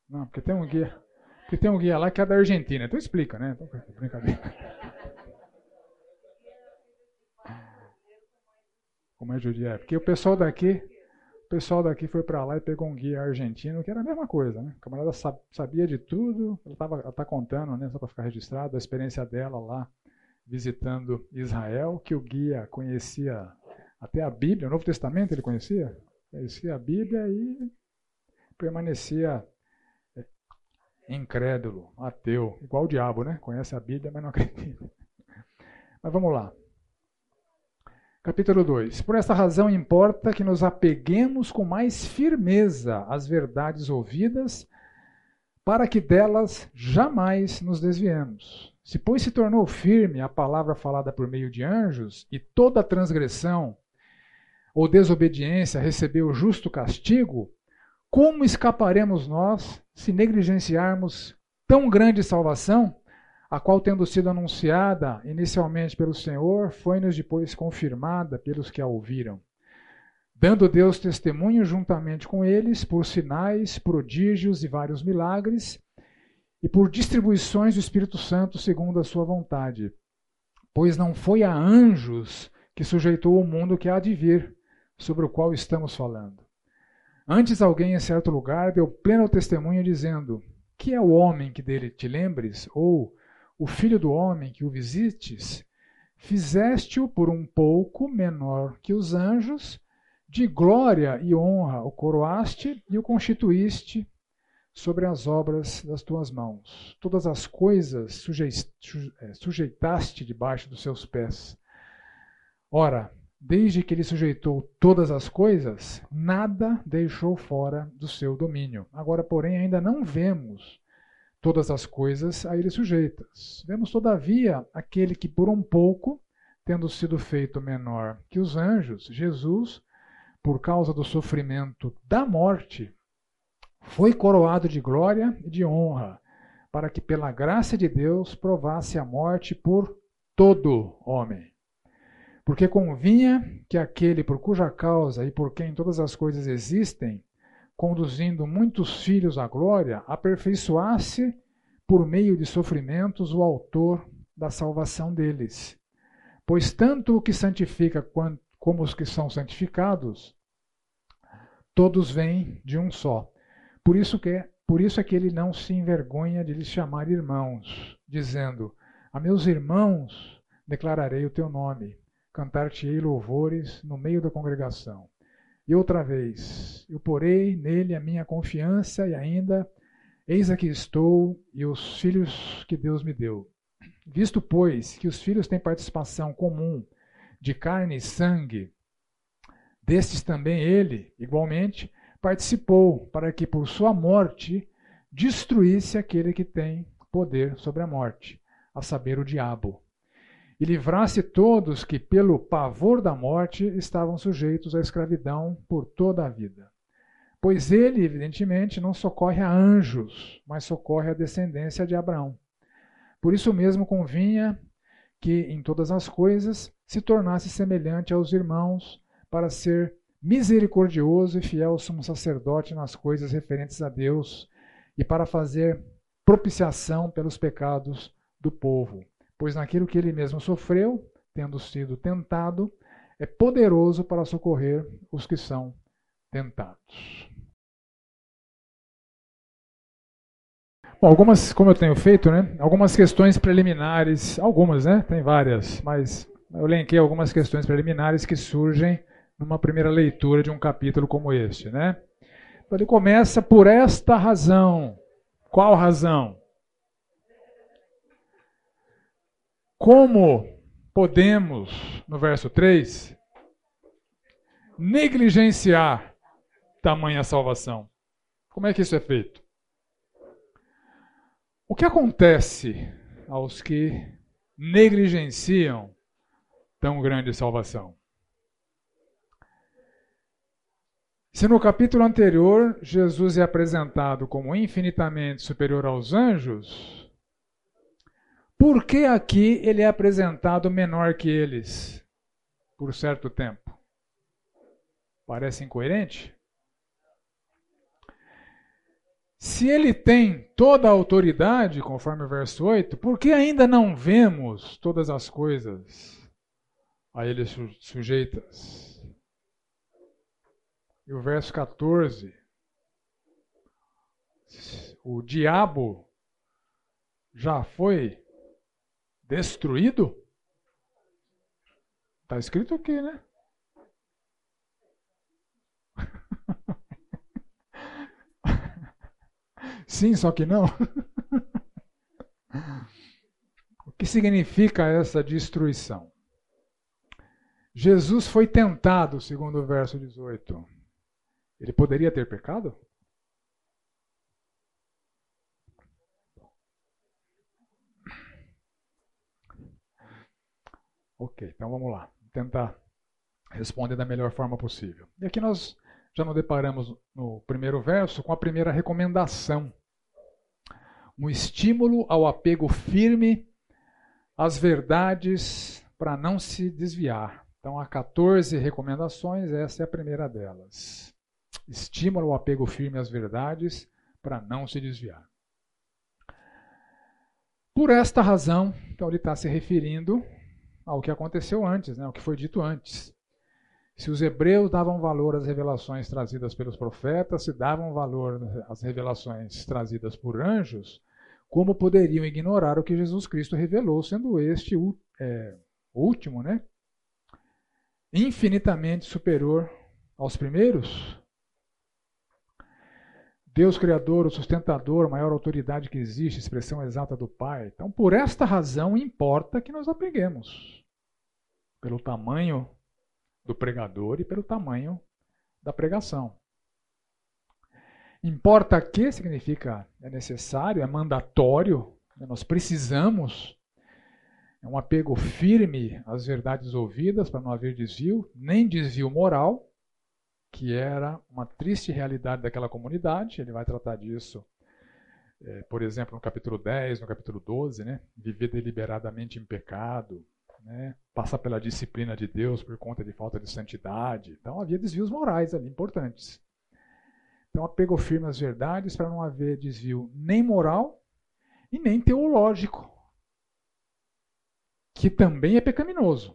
[SPEAKER 1] Não, porque tem um guia. Porque tem um guia lá que é da Argentina. Então explica, né? Então, brincadeira. Como é judia? É, porque o pessoal daqui, o pessoal daqui foi para lá e pegou um guia argentino, que era a mesma coisa, né? A camarada sabia de tudo, ela, tava, ela tá contando, né, só para ficar registrado, a experiência dela lá visitando Israel, que o guia conhecia até a Bíblia, o Novo Testamento ele conhecia? Conhecia a Bíblia e permanecia incrédulo, ateu, igual o diabo, né? Conhece a Bíblia, mas não acredita. Mas vamos lá. Capítulo 2. Por esta razão importa que nos apeguemos com mais firmeza às verdades ouvidas, para que delas jamais nos desviemos. Se, pois, se tornou firme a palavra falada por meio de anjos, e toda transgressão ou desobediência recebeu justo castigo, como escaparemos nós se negligenciarmos tão grande salvação, a qual, tendo sido anunciada inicialmente pelo Senhor, foi-nos depois confirmada pelos que a ouviram? Dando Deus testemunho juntamente com eles por sinais, prodígios e vários milagres, e por distribuições do Espírito Santo segundo a sua vontade. Pois não foi a anjos que sujeitou o mundo que há de vir, sobre o qual estamos falando Antes alguém em certo lugar deu pleno testemunho dizendo: Que é o homem que dele te lembres? Ou o filho do homem que o visites? Fizeste-o por um pouco menor que os anjos, de glória e honra o coroaste e o constituíste sobre as obras das tuas mãos. Todas as coisas é, sujeitaste debaixo dos seus pés. Ora, Desde que ele sujeitou todas as coisas, nada deixou fora do seu domínio. Agora, porém, ainda não vemos todas as coisas a ele sujeitas. Vemos, todavia, aquele que, por um pouco, tendo sido feito menor que os anjos, Jesus, por causa do sofrimento da morte, foi coroado de glória e de honra, para que pela graça de Deus provasse a morte por todo homem. Porque convinha que aquele por cuja causa e por quem todas as coisas existem, conduzindo muitos filhos à glória, aperfeiçoasse por meio de sofrimentos o autor da salvação deles. Pois tanto o que santifica como os que são santificados, todos vêm de um só. Por isso que é, por isso é que ele não se envergonha de lhes chamar irmãos, dizendo: A meus irmãos declararei o teu nome, cantar-te-ei louvores no meio da congregação. E outra vez, eu porei nele a minha confiança e ainda eis aqui estou e os filhos que Deus me deu. Visto, pois, que os filhos têm participação comum de carne e sangue, destes também ele, igualmente, participou para que por sua morte destruísse aquele que tem poder sobre a morte, a saber, o diabo, e livrasse todos que, pelo pavor da morte, estavam sujeitos à escravidão por toda a vida. Pois ele, evidentemente, não socorre a anjos, mas socorre a descendência de Abraão. Por isso mesmo convinha que, em todas as coisas, se tornasse semelhante aos irmãos, para ser misericordioso e fiel sumo sacerdote nas coisas referentes a Deus e para fazer propiciação pelos pecados do povo. Pois naquilo que ele mesmo sofreu, tendo sido tentado, é poderoso para socorrer os que são tentados. Bom, algumas, como eu tenho feito, né? Algumas questões preliminares, algumas, né? Tem várias, mas eu elenquei algumas questões preliminares que surgem numa primeira leitura de um capítulo como este, né? Então ele começa por esta razão. Qual razão? Como podemos, no verso 3, negligenciar tamanha salvação? Como é que isso é feito? O que acontece aos que negligenciam tão grande salvação? Se no capítulo anterior Jesus é apresentado como infinitamente superior aos anjos, por que aqui ele é apresentado menor que eles por certo tempo? Parece incoerente? Se ele tem toda a autoridade, conforme o verso 8, por que ainda não vemos todas as coisas a ele sujeitas? E o verso 14. O diabo já foi destruído? Está escrito aqui, né? Sim, só que não. o que significa essa destruição? Jesus foi tentado, segundo o verso 18. Ele poderia ter pecado? Ok, então vamos lá. Tentar responder da melhor forma possível. E aqui nós já nos deparamos no primeiro verso com a primeira recomendação. Um estímulo ao apego firme às verdades para não se desviar. Então há 14 recomendações, essa é a primeira delas estimula o apego firme às verdades para não se desviar. Por esta razão, então ele está se referindo ao que aconteceu antes, né, ao que foi dito antes. Se os hebreus davam valor às revelações trazidas pelos profetas, se davam valor às revelações trazidas por anjos, como poderiam ignorar o que Jesus Cristo revelou, sendo este é, último, né? Infinitamente superior aos primeiros? Deus Criador, o sustentador, a maior autoridade que existe, expressão exata do Pai. Então, por esta razão, importa que nós apeguemos pelo tamanho do pregador e pelo tamanho da pregação. Importa que significa é necessário, é mandatório, né? nós precisamos, é um apego firme às verdades ouvidas para não haver desvio, nem desvio moral, que era uma triste realidade daquela comunidade. Ele vai tratar disso, é, por exemplo, no capítulo 10, no capítulo 12, né? Viver deliberadamente em pecado, né? passar pela disciplina de Deus por conta de falta de santidade. Então havia desvios morais ali importantes. Então apegou firme às verdades para não haver desvio nem moral e nem teológico, que também é pecaminoso.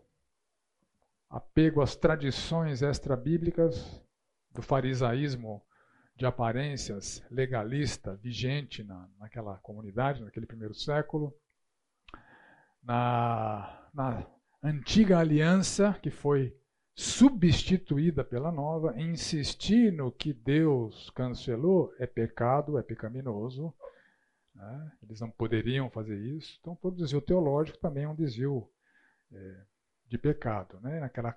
[SPEAKER 1] Apego às tradições extra-bíblicas do farisaísmo de aparências legalista vigente na, naquela comunidade, naquele primeiro século. Na, na antiga aliança, que foi substituída pela nova, insistir no que Deus cancelou é pecado, é pecaminoso. Né? Eles não poderiam fazer isso. Então, todo desvio teológico também é um desvio é, de pecado. Né? Naquela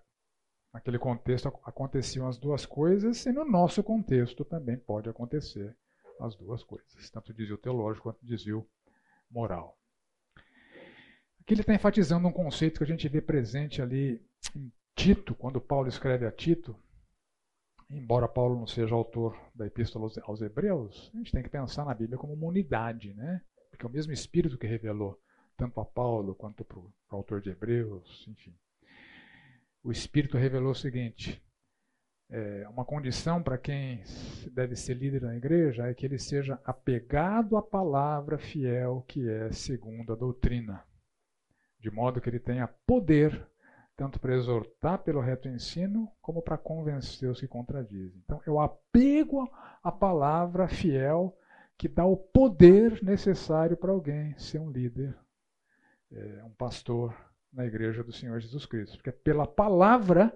[SPEAKER 1] naquele contexto aconteciam as duas coisas, e no nosso contexto também pode acontecer as duas coisas, tanto o desvio teológico quanto o desvio moral. Aqui ele está enfatizando um conceito que a gente vê presente ali em Tito, quando Paulo escreve a Tito, embora Paulo não seja autor da Epístola aos Hebreus, a gente tem que pensar na Bíblia como uma unidade, né? Porque é o mesmo Espírito que revelou tanto a Paulo quanto para o autor de Hebreus, enfim o Espírito revelou o seguinte: é, uma condição para quem deve ser líder na igreja é que ele seja apegado à palavra fiel que é segundo a doutrina, de modo que ele tenha poder tanto para exortar pelo reto ensino, como para convencer os que contradizem. Então, eu apego à palavra fiel que dá o poder necessário para alguém ser um líder, é, um pastor, na igreja do Senhor Jesus Cristo. Porque é pela palavra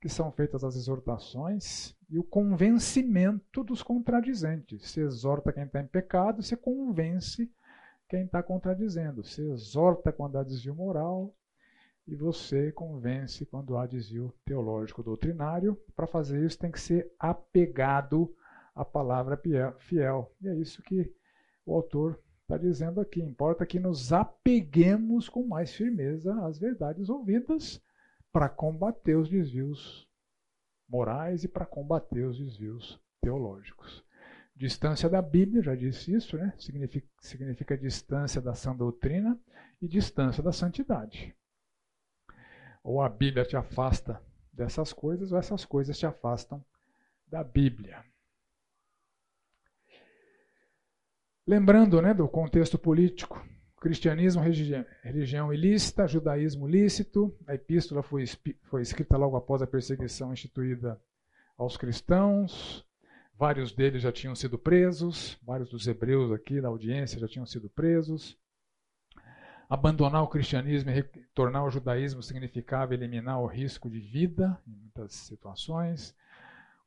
[SPEAKER 1] que são feitas as exortações e o convencimento dos contradizentes. Se exorta quem está em pecado, se convence quem está contradizendo. Se exorta quando há desvio moral e você convence quando há desvio teológico doutrinário. Para fazer isso tem que ser apegado à palavra fiel. E é isso que o autor está dizendo aqui: importa que nos apeguemos com mais firmeza às verdades ouvidas para combater os desvios morais e para combater os desvios teológicos. Distância da Bíblia, já disse isso, né? significa, significa distância da sã doutrina e distância da santidade. Ou a Bíblia te afasta dessas coisas, ou essas coisas te afastam da Bíblia. Lembrando né, do contexto político, cristianismo, religião ilícita, judaísmo lícito, a epístola foi, foi escrita logo após a perseguição instituída aos cristãos, vários deles já tinham sido presos, vários dos hebreus aqui da audiência já tinham sido presos. Abandonar o cristianismo e retornar ao judaísmo significava eliminar o risco de vida em muitas situações.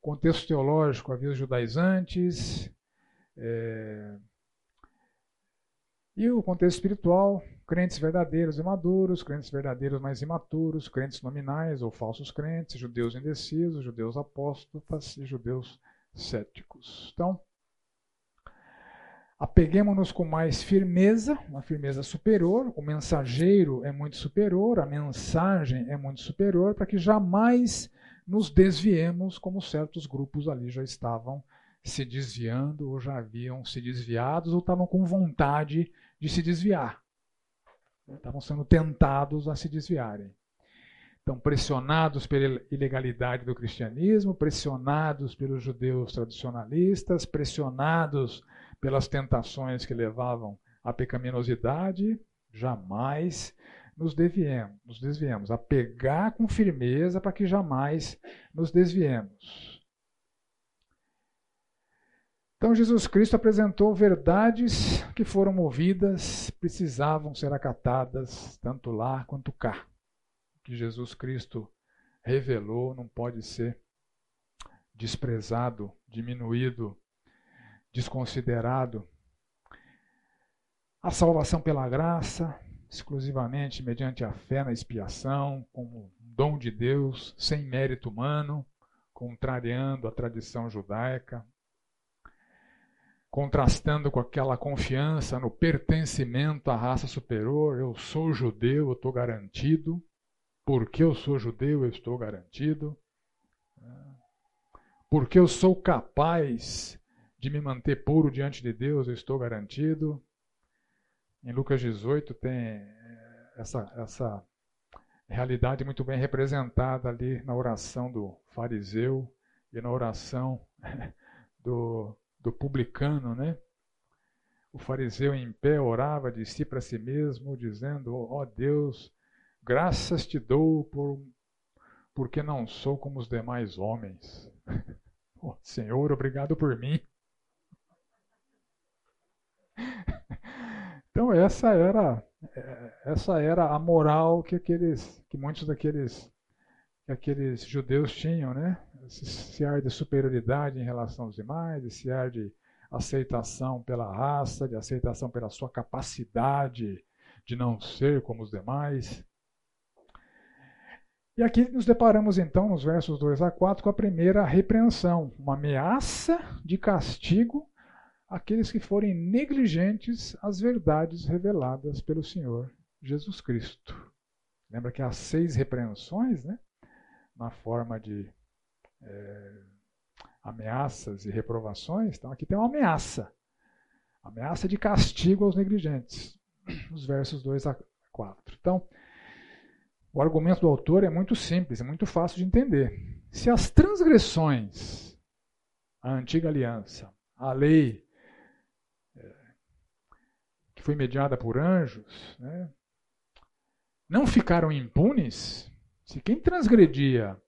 [SPEAKER 1] Contexto teológico, havia os judaizantes, é, e o contexto espiritual, crentes verdadeiros e maduros, crentes verdadeiros mais imaturos, crentes nominais ou falsos crentes, judeus indecisos, judeus apóstotas e judeus céticos. Então, apeguemos-nos com mais firmeza, uma firmeza superior, o mensageiro é muito superior, a mensagem é muito superior, para que jamais nos desviemos como certos grupos ali já estavam se desviando ou já haviam se desviados ou estavam com vontade de se desviar. Estavam sendo tentados a se desviarem. Então, pressionados pela ilegalidade do cristianismo, pressionados pelos judeus tradicionalistas, pressionados pelas tentações que levavam à pecaminosidade, jamais nos desviemos, nos desviemos, a pegar com firmeza para que jamais nos desviemos. Então Jesus Cristo apresentou verdades que foram ouvidas, precisavam ser acatadas tanto lá quanto cá. O que Jesus Cristo revelou não pode ser desprezado, diminuído, desconsiderado. A salvação pela graça, exclusivamente mediante a fé na expiação, como um dom de Deus, sem mérito humano, contrariando a tradição judaica, contrastando com aquela confiança no pertencimento à raça superior. Eu sou judeu, eu estou garantido. Porque eu sou judeu, eu estou garantido. porque eu sou capaz de me manter puro diante de Deus, eu estou garantido. Em Lucas 18 tem eh, essa, essa realidade muito bem representada ali na oração do fariseu e na oração do, do publicano, né? O fariseu em pé orava de si para si mesmo, dizendo: Ó oh Deus, graças te dou por, porque não sou como os demais homens. oh, Senhor, obrigado por mim. Então essa era essa era a moral que aqueles que muitos daqueles que aqueles judeus tinham, né? Esse ar de superioridade em relação aos demais, esse ar de aceitação pela raça, de aceitação pela sua capacidade de não ser como os demais. E aqui nos deparamos então, nos versos 2 a 4, com a primeira repreensão, uma ameaça de castigo àqueles que forem negligentes às verdades reveladas pelo Senhor Jesus Cristo. Lembra que há seis repreensões, né? Na forma de é, ameaças e reprovações. Então aqui tem uma ameaça. Ameaça de castigo aos negligentes. Os versos 2 a 4. Então, o argumento do autor é muito simples, é muito fácil de entender. Se as transgressões à antiga aliança, a lei é, que foi mediada por anjos, né, não ficaram impunes, se quem transgredia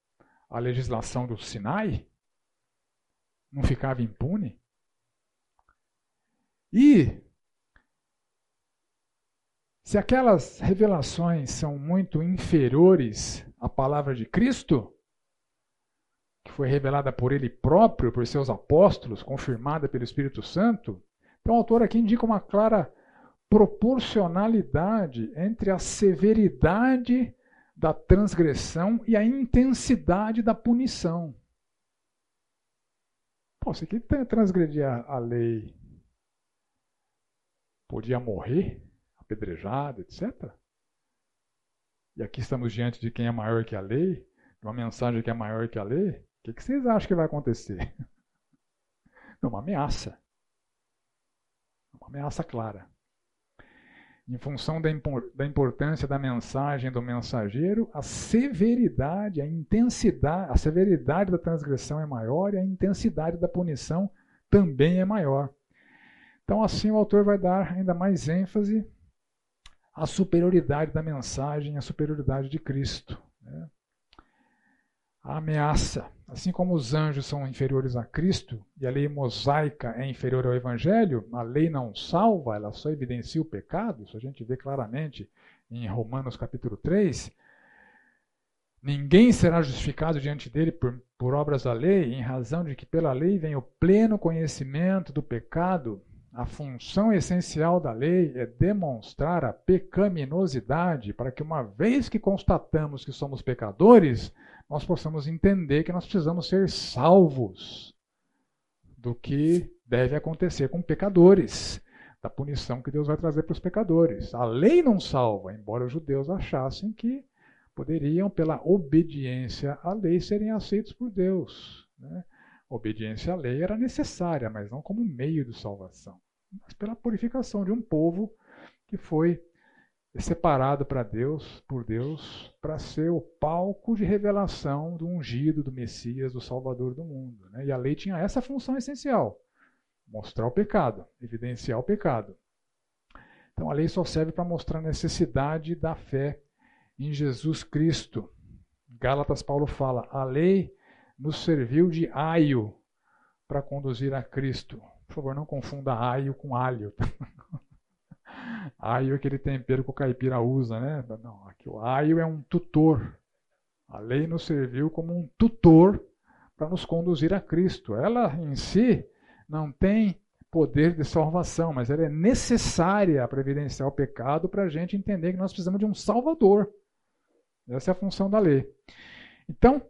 [SPEAKER 1] a legislação do Sinai? Não ficava impune, e se aquelas revelações são muito inferiores à palavra de Cristo, que foi revelada por ele próprio, por seus apóstolos, confirmada pelo Espírito Santo, então o autor aqui indica uma clara proporcionalidade entre a severidade da transgressão e a intensidade da punição. Pô, você que transgredir a lei podia morrer? apedrejado, etc. E aqui estamos diante de quem é maior que a lei, de uma mensagem que é maior que a lei. O que, que vocês acham que vai acontecer? Uma ameaça. Uma ameaça clara. Em função da, importância da mensagem do mensageiro, a severidade, a intensidade, a severidade da transgressão é maior e a intensidade da punição também é maior. Então, assim, o autor vai dar ainda mais ênfase a superioridade da mensagem, a superioridade de Cristo. Né? A ameaça, assim como os anjos são inferiores a Cristo e a lei mosaica é inferior ao Evangelho, a lei não salva, ela só evidencia o pecado, isso a gente vê claramente em Romanos capítulo 3. Ninguém será justificado diante dele por, por obras da lei, em razão de que pela lei vem o pleno conhecimento do pecado a função essencial da lei é demonstrar a pecaminosidade para que, uma vez que constatamos que somos pecadores, nós possamos entender que nós precisamos ser salvos do que deve acontecer com pecadores, da punição que Deus vai trazer para os pecadores. A lei não salva, embora os judeus achassem que poderiam, pela obediência à lei, serem aceitos por Deus. Né? obediência à lei era necessária, mas não como meio de salvação, mas pela purificação de um povo que foi separado para Deus, por Deus, para ser o palco de revelação do ungido, do Messias, do Salvador do mundo. Né? E a lei tinha essa função essencial: mostrar o pecado, evidenciar o pecado. Então a lei só serve para mostrar a necessidade da fé em Jesus Cristo. Gálatas Paulo fala: a lei nos serviu de aio para conduzir a Cristo. Por favor, não confunda aio com alho. Aio é aquele tempero que o caipira usa, né? Não, aqui o aio é um tutor. A lei nos serviu como um tutor para nos conduzir a Cristo. Ela em si não tem poder de salvação, mas ela é necessária para evidenciar o pecado para a gente entender que nós precisamos de um Salvador. Essa é a função da lei. Então,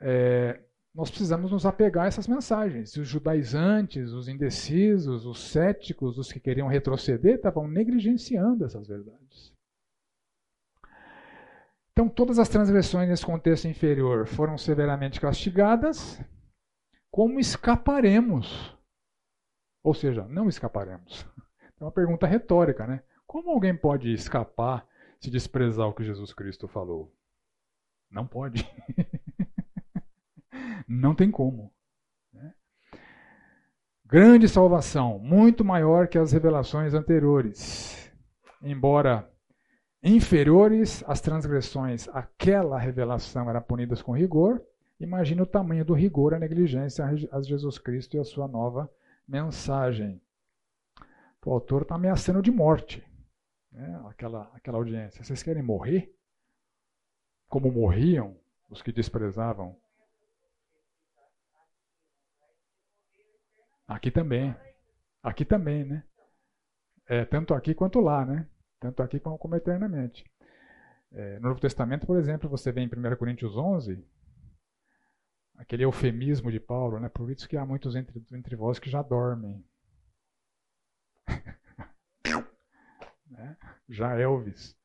[SPEAKER 1] é, nós precisamos nos apegar a essas mensagens. Os judaizantes, os indecisos, os céticos, os que queriam retroceder, estavam negligenciando essas verdades. Então, todas as transgressões nesse contexto inferior foram severamente castigadas, como escaparemos? Ou seja, não escaparemos. É uma pergunta retórica, né? Como alguém pode escapar se desprezar o que Jesus Cristo falou? Não pode. não tem como. Né? Grande salvação, muito maior que as revelações anteriores. Embora inferiores às transgressões, aquela revelação era punidas com rigor. Imagine o tamanho do rigor, a negligência a Jesus Cristo e a sua nova mensagem. O autor está ameaçando de morte né, aquela, aquela audiência. Vocês querem morrer? Como morriam os que desprezavam? Aqui também. Aqui também, né? É, tanto aqui quanto lá, né? Tanto aqui como, como eternamente. É, no Novo Testamento, por exemplo, você vê em 1 Coríntios 11, aquele eufemismo de Paulo, né? Por isso que há muitos entre, entre vós que já dormem. né? Já Elvis.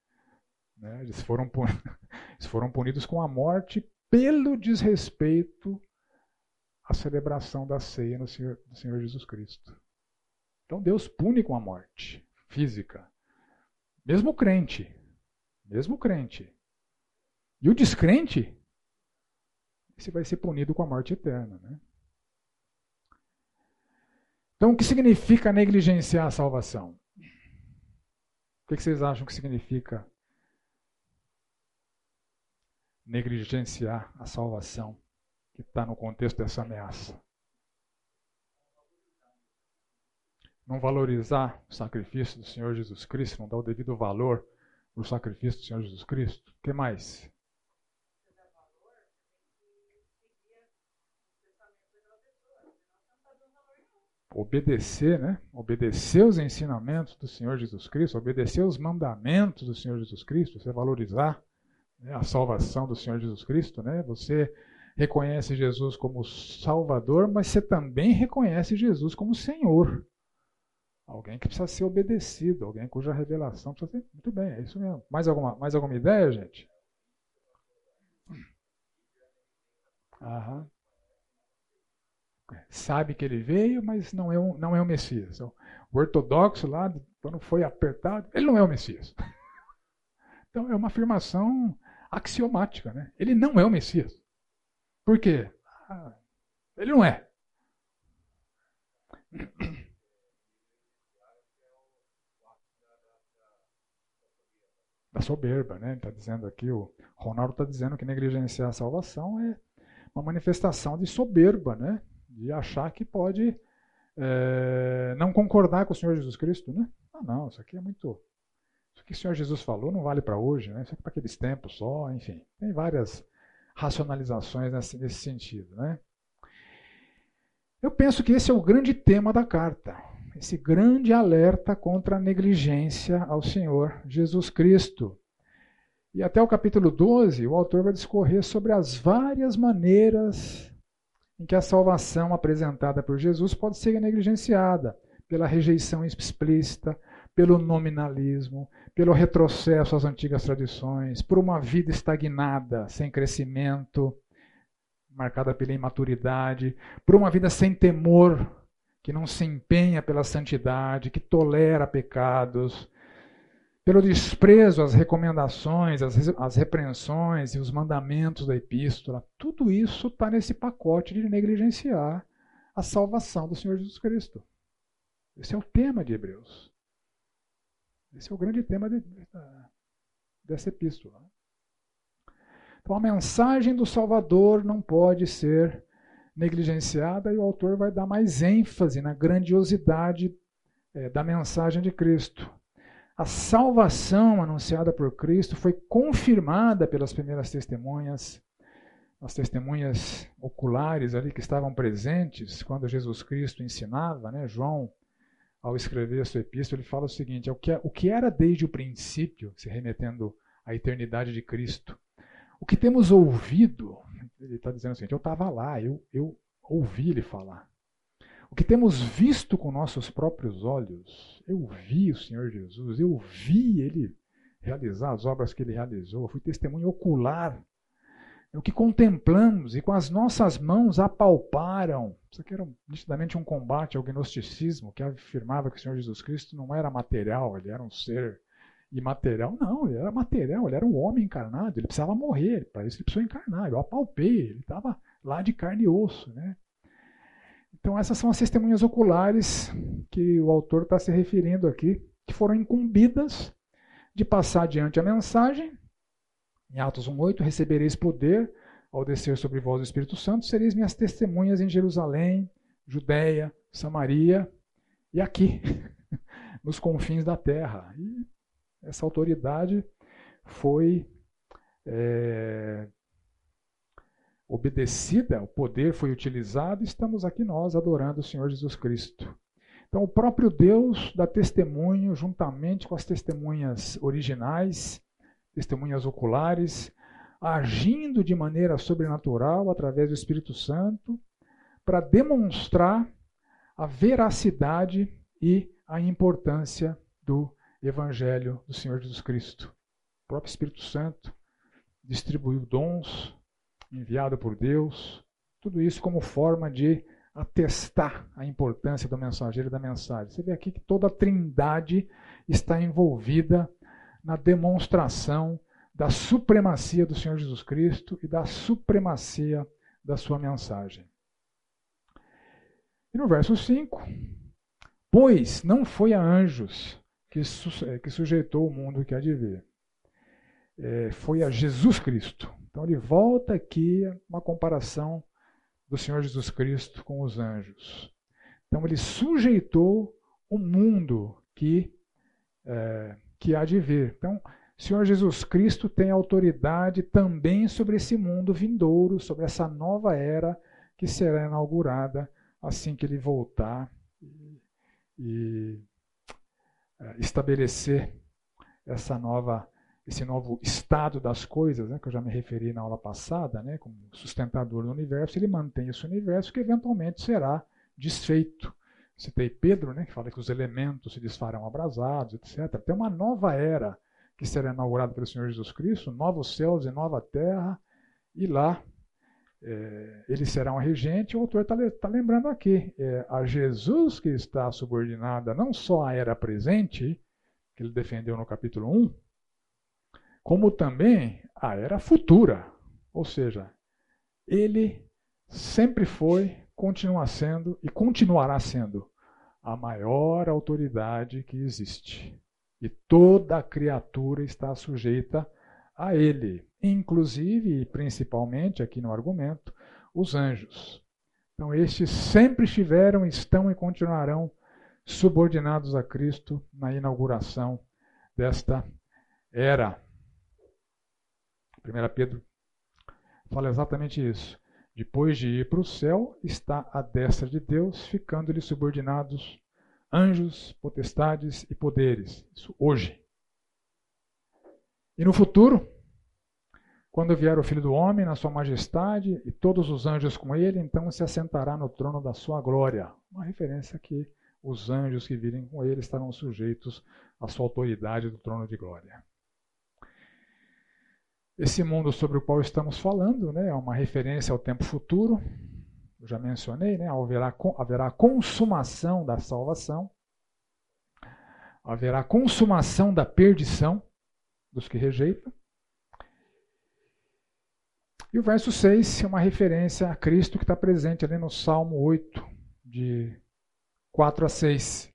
[SPEAKER 1] Né? Eles, foram eles foram punidos com a morte pelo desrespeito à celebração da ceia no Senhor, do Senhor Jesus Cristo. Então Deus pune com a morte física. Mesmo o crente. Mesmo o crente. E o descrente, esse vai ser punido com a morte eterna. Né? Então, o que significa negligenciar a salvação? O que vocês acham que significa negligenciar a salvação que está no contexto dessa ameaça? Não valorizar o sacrifício do Senhor Jesus Cristo, não dar o devido valor para o sacrifício do Senhor Jesus Cristo. O que mais? obedecer, né? Obedecer os ensinamentos do Senhor Jesus Cristo, obedecer os mandamentos do Senhor Jesus Cristo, você valorizar né, a salvação do Senhor Jesus Cristo, né? Você reconhece Jesus como Salvador, mas você também reconhece Jesus como Senhor. Alguém que precisa ser obedecido, alguém cuja revelação precisa ser. Muito bem, é isso mesmo. Mais alguma, mais alguma ideia, gente? Aham sabe que ele veio, mas não é, um, não é o Messias. O ortodoxo lá, quando foi apertado, ele não é o Messias. Então é uma afirmação axiomática, né? Ele não é o Messias. Por quê? Ele não é. Da soberba, né? Está dizendo aqui, o Ronaldo está dizendo que negligenciar a salvação é uma manifestação de soberba, né? de achar que pode é, não concordar com o Senhor Jesus Cristo, né? Ah, não, isso aqui é muito. Isso que o Senhor Jesus falou não vale para hoje, né? Isso aqui é para aqueles tempos só, enfim. Tem várias racionalizações nesse, sentido, né? Eu penso que esse é o grande tema da carta, esse grande alerta contra a negligência ao Senhor Jesus Cristo. E até o capítulo 12, o autor vai discorrer sobre as várias maneiras em que a salvação apresentada por Jesus pode ser negligenciada pela rejeição explícita, pelo nominalismo, pelo retrocesso às antigas tradições, por uma vida estagnada, sem crescimento, marcada pela imaturidade, por uma vida sem temor, que não se empenha pela santidade, que tolera pecados, pelo desprezo às recomendações, às, repreensões e os mandamentos da epístola. Tudo isso está nesse pacote de negligenciar a salvação do Senhor Jesus Cristo. Esse é o tema de Hebreus. Esse é o grande tema de, de, dessa epístola. Então, a mensagem do Salvador não pode ser negligenciada e o autor vai dar mais ênfase na grandiosidade é, da mensagem de Cristo. A salvação anunciada por Cristo foi confirmada pelas primeiras testemunhas, as testemunhas oculares ali que estavam presentes quando Jesus Cristo ensinava, né? João, ao escrever a sua epístola, ele fala o seguinte: é o, que, é, o que era desde o princípio, se remetendo à eternidade de Cristo, o que temos ouvido, ele está dizendo o seguinte: eu estava lá, eu, eu ouvi ele falar. O que temos visto com nossos próprios olhos, eu vi o Senhor Jesus, eu vi ele realizar as obras que ele realizou, fui testemunho ocular o que contemplamos e com as nossas mãos apalparam. Isso aqui era nitidamente um combate ao gnosticismo, que afirmava que o Senhor Jesus Cristo não era material, ele era um ser imaterial. Não, ele era material, ele era um homem encarnado, ele precisava morrer, para isso ele precisou encarnar. Eu apalpei, ele estava lá de carne e osso. Né? Então, essas são as testemunhas oculares que o autor está se referindo aqui, que foram incumbidas de passar adiante a mensagem em Atos 1,8, recebereis poder ao descer sobre vós o Espírito Santo, sereis minhas testemunhas em Jerusalém, Judéia, Samaria e aqui, nos confins da terra. E essa autoridade foi é, obedecida, o poder foi utilizado, e estamos aqui nós adorando o Senhor Jesus Cristo. Então, o próprio Deus dá testemunho, juntamente com as testemunhas originais, testemunhas oculares, agindo de maneira sobrenatural através do Espírito Santo, para demonstrar a veracidade e a importância do Evangelho do Senhor Jesus Cristo. O próprio Espírito Santo distribuiu dons enviado por Deus, tudo isso como forma de atestar a importância do mensageiro e da mensagem. Você vê aqui que toda a trindade está envolvida na demonstração da supremacia do Senhor Jesus Cristo e da supremacia da sua mensagem. E no verso 5, pois não foi a anjos que, su que sujeitou o mundo que há de vir, é, foi a Jesus Cristo. Então ele volta aqui uma comparação do Senhor Jesus Cristo com os anjos. Então ele sujeitou o mundo que é, que há de vir. Então, Senhor Jesus Cristo tem autoridade também sobre esse mundo vindouro, sobre essa nova era que será inaugurada assim que ele voltar e, e é, estabelecer essa nova esse novo estado das coisas, né, que eu já me referi na aula passada, né, como sustentador do universo, ele mantém esse universo que eventualmente será desfeito. Citei Pedro, né, que fala que os elementos se desfarão abrasados, etc. Tem uma nova era que será inaugurada pelo Senhor Jesus Cristo, novos céus e nova terra, e lá é, ele será um regente. O autor está tá lembrando aqui, é, a Jesus que está subordinada não só à era presente, que ele defendeu no capítulo 1, como também a era futura. Ou seja, ele sempre foi continua sendo e continuará sendo a maior autoridade que existe. E toda criatura está sujeita a ele, inclusive e principalmente, aqui no argumento, os anjos. Então, estes sempre estiveram, estão e continuarão subordinados a Cristo na inauguração desta era. 1 Pedro fala exatamente isso. Depois de ir para o céu, está à destra de Deus, ficando-lhe subordinados anjos, potestades e poderes. Isso hoje. E no futuro, quando vier o Filho do Homem na sua majestade e todos os anjos com ele, então se assentará no trono da sua glória. Uma referência que os anjos que virem com ele estarão sujeitos à sua autoridade do trono de glória. Esse mundo sobre o qual estamos falando né, é uma referência ao tempo futuro. Eu já mencionei, né, haverá, haverá consumação da salvação, haverá consumação da perdição dos que rejeitam. E o verso 6 é uma referência a Cristo que está presente ali no Salmo 8, de 4 a 6.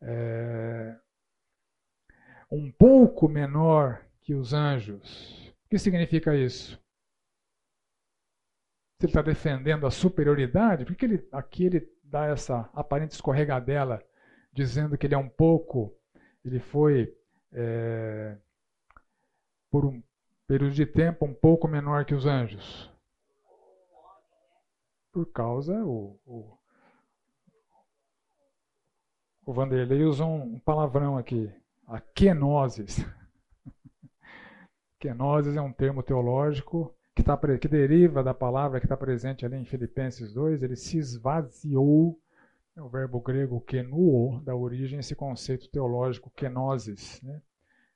[SPEAKER 1] É um pouco menor que os anjos. O que significa isso? Se ele está defendendo a superioridade, por que ele, aqui ele dá essa aparente escorregadela, dizendo que ele é um pouco, ele foi é, por um período de tempo um pouco menor que os anjos? Por causa, o, o, o Vanderlei usou um palavrão aqui, a kenosis. Kenosis é um termo teológico que, tá, que deriva da palavra que está presente ali em Filipenses 2. Ele se esvaziou, é o verbo grego kenuo, da origem esse conceito teológico kenosis. Né?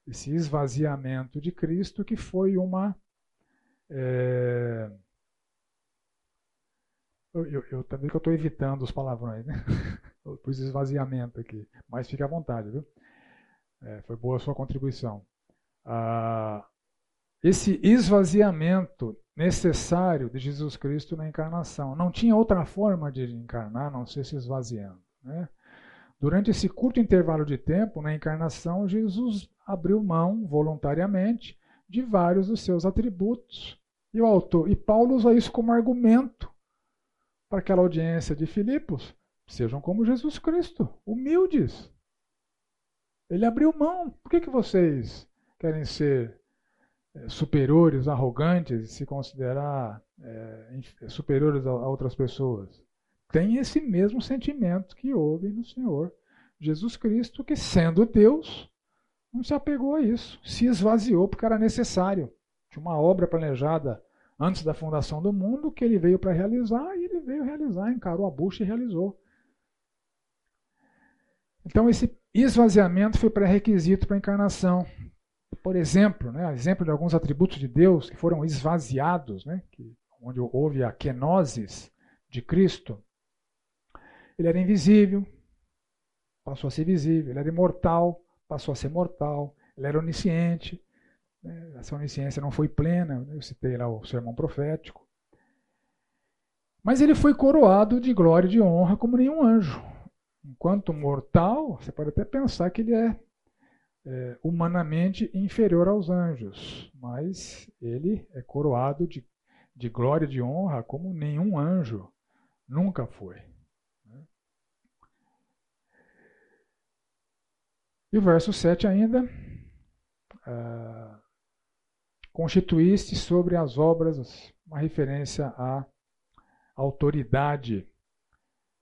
[SPEAKER 1] Esse esvaziamento de Cristo que foi uma É... Eu, eu, eu, também que eu estou evitando os palavrões, né? Eu pus esvaziamento aqui, mas fique à vontade, viu? É, foi boa a sua contribuição. Ah, esse esvaziamento necessário de Jesus Cristo na encarnação. Não tinha outra forma de encarnar, não ser se esvaziando. Né? Durante esse curto intervalo de tempo, na encarnação, Jesus abriu mão voluntariamente de vários dos seus atributos. E o autor, e Paulo usa isso como argumento para aquela audiência de Filipos. Sejam como Jesus Cristo, humildes. Ele abriu mão. Por que, que vocês querem ser superiores, arrogantes, se considerar é, superiores a, a outras pessoas? Tem esse mesmo sentimento que houve no Senhor Jesus Cristo, que sendo Deus, não se apegou a isso, se esvaziou porque era necessário. Tinha uma obra planejada antes da fundação do mundo que ele veio para realizar e ele veio realizar, encarou a bucha e realizou. Então esse esvaziamento foi pré-requisito para a encarnação. Por exemplo, né, exemplo de alguns atributos de Deus que foram esvaziados, né, que, onde houve a kenosis de Cristo. Ele era invisível, passou a ser visível. Ele era imortal, passou a ser mortal. Ele era onisciente. Né, essa onisciência não foi plena, eu citei lá o sermão profético. Mas ele foi coroado de glória e de honra como nenhum anjo. Enquanto mortal, você pode até pensar que ele é, é, humanamente inferior aos anjos, mas ele é coroado de, de glória e de honra como nenhum anjo nunca foi. Né? E o verso 7 ainda. Ah, Constituíste sobre as obras, uma referência à autoridade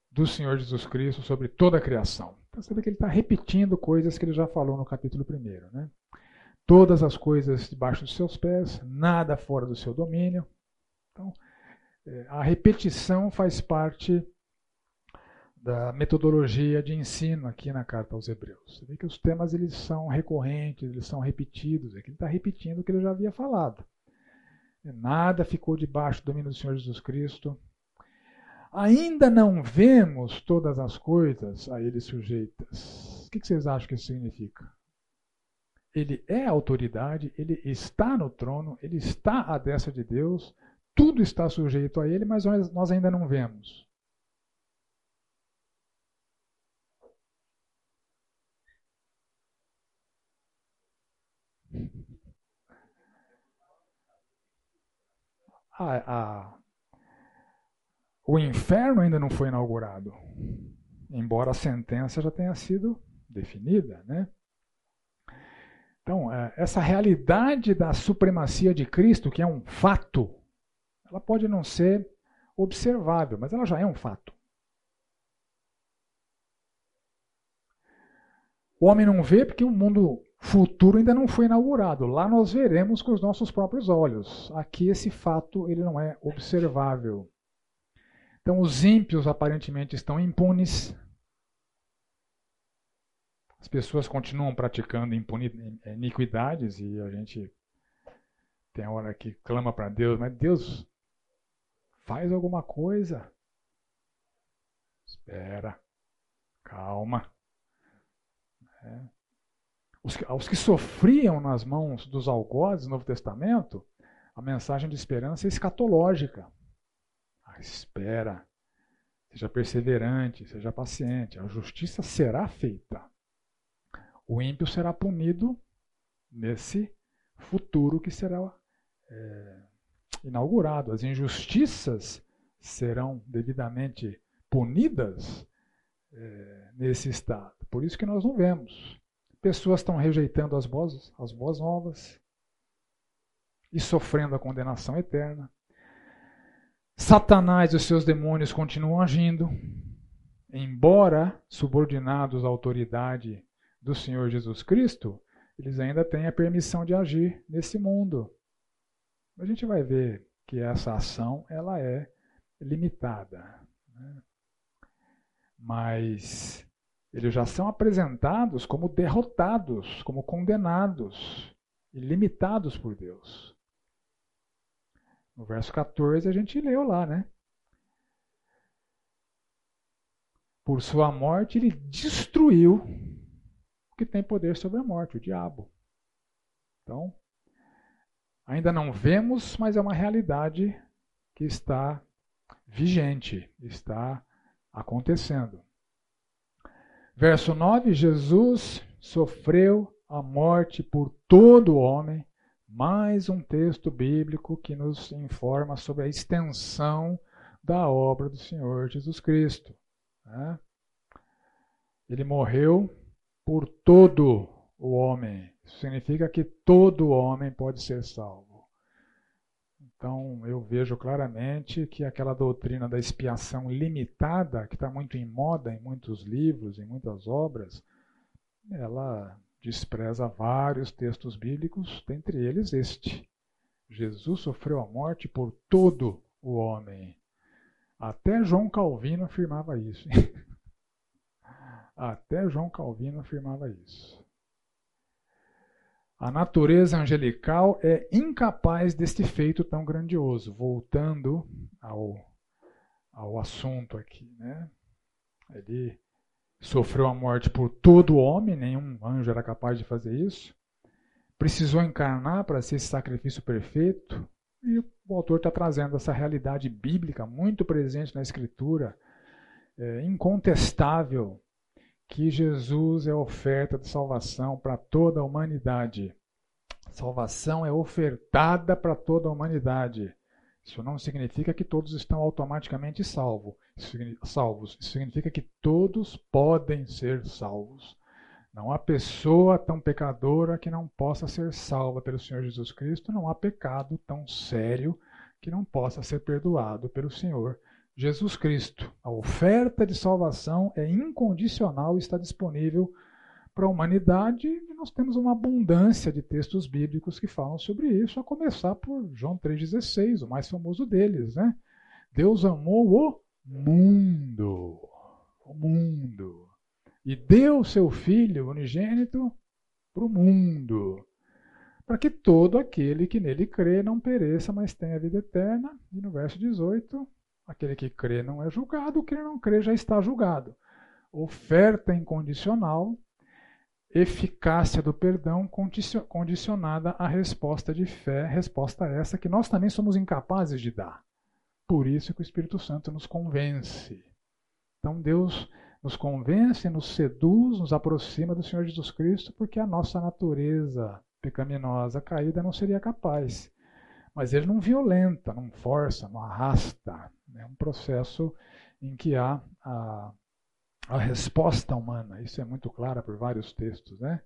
[SPEAKER 1] do Senhor Jesus Cristo sobre toda a criação. Você vê que ele está repetindo coisas que ele já falou no capítulo 1. Né? Todas as coisas debaixo dos seus pés, nada fora do seu domínio. Então, é, a repetição faz parte da metodologia de ensino aqui na carta aos Hebreus. Você vê que os temas eles são recorrentes, eles são repetidos. Aqui ele está repetindo o que ele já havia falado. Nada ficou debaixo do domínio do Senhor Jesus Cristo ainda não vemos todas as coisas a ele sujeitas. O que vocês acham que isso significa? Ele é autoridade, ele está no trono, ele está à destra de Deus, tudo está sujeito a ele, mas nós ainda não vemos. A, a, o inferno ainda não foi inaugurado, embora a sentença já tenha sido definida, né? Então, é, essa realidade da supremacia de Cristo, que é um fato, ela pode não ser observável, mas ela já é um fato. O homem não vê porque o mundo futuro ainda não foi inaugurado. Lá nós veremos com os nossos próprios olhos. Aqui esse fato ele não é observável. Então, os ímpios aparentemente estão impunes. As pessoas continuam praticando iniquidades e a gente tem hora que clama para Deus, mas Deus faz alguma coisa. Espera, calma. É. Os, os que sofriam nas mãos dos algozes no Novo Testamento, a mensagem de esperança é escatológica espera, seja perseverante, seja paciente, a justiça será feita. O ímpio será punido nesse futuro que será é, inaugurado. As injustiças serão devidamente punidas é, nesse estado. Por isso que nós não vemos. Pessoas estão rejeitando as boas, as boas novas e sofrendo a condenação eterna. Satanás e os seus demônios continuam agindo, embora subordinados à autoridade do Senhor Jesus Cristo, eles ainda têm a permissão de agir nesse mundo. A gente vai ver que essa ação ela é limitada. Né? Mas eles já são apresentados como derrotados, como condenados e limitados por Deus. No verso 14 a gente leu lá, né? Por sua morte ele destruiu o que tem poder sobre a morte, o diabo. Então, ainda não vemos, mas é uma realidade que está vigente, está acontecendo. Verso 9: Jesus sofreu a morte por todo homem. Mais um texto bíblico que nos informa sobre a extensão da obra do Senhor Jesus Cristo. Né? Ele morreu por todo o homem. Isso significa que todo homem pode ser salvo. Então, eu vejo claramente que aquela doutrina da expiação limitada, que está muito em moda em muitos livros, em muitas obras, ela despreza vários textos bíblicos, dentre eles este. Jesus sofreu a morte por todo o homem. Até João Calvino afirmava isso. Até João Calvino afirmava isso. A natureza angelical é incapaz deste feito tão grandioso. Voltando ao, ao assunto aqui, né? Ele sofreu a morte por todo homem, nenhum anjo era capaz de fazer isso. Precisou encarnar para ser esse sacrifício perfeito. E o autor está trazendo essa realidade bíblica muito presente na Escritura, é, incontestável, que Jesus é oferta de salvação para toda a humanidade. Salvação é ofertada para toda a humanidade. Isso não significa que todos estão automaticamente salvo. Salvos. Isso significa que todos podem ser salvos. Não há pessoa tão pecadora que não possa ser salva pelo Senhor Jesus Cristo. Não há pecado tão sério que não possa ser perdoado pelo Senhor Jesus Cristo. A oferta de salvação é incondicional e está disponível para a humanidade e nós temos uma abundância de textos bíblicos que falam sobre isso, a começar por João 3,16, o mais famoso deles. Né? Deus amou o mundo, o mundo, e deu seu Filho unigênito para o mundo, para que todo aquele que nele crê não pereça, mas tenha vida eterna. E no verso 18, Aquele que crê não é julgado, o que não crê já está julgado. Oferta incondicional, eficácia do perdão condicionada à resposta de fé, resposta essa que nós também somos incapazes de dar. Por isso que o Espírito Santo nos convence. Então Deus nos convence, nos seduz, nos aproxima do Senhor Jesus Cristo, porque a nossa natureza pecaminosa caída não seria capaz. Mas ele não violenta, não força, não arrasta. É um processo em que há a, a resposta humana. Isso é muito claro por vários textos. Né?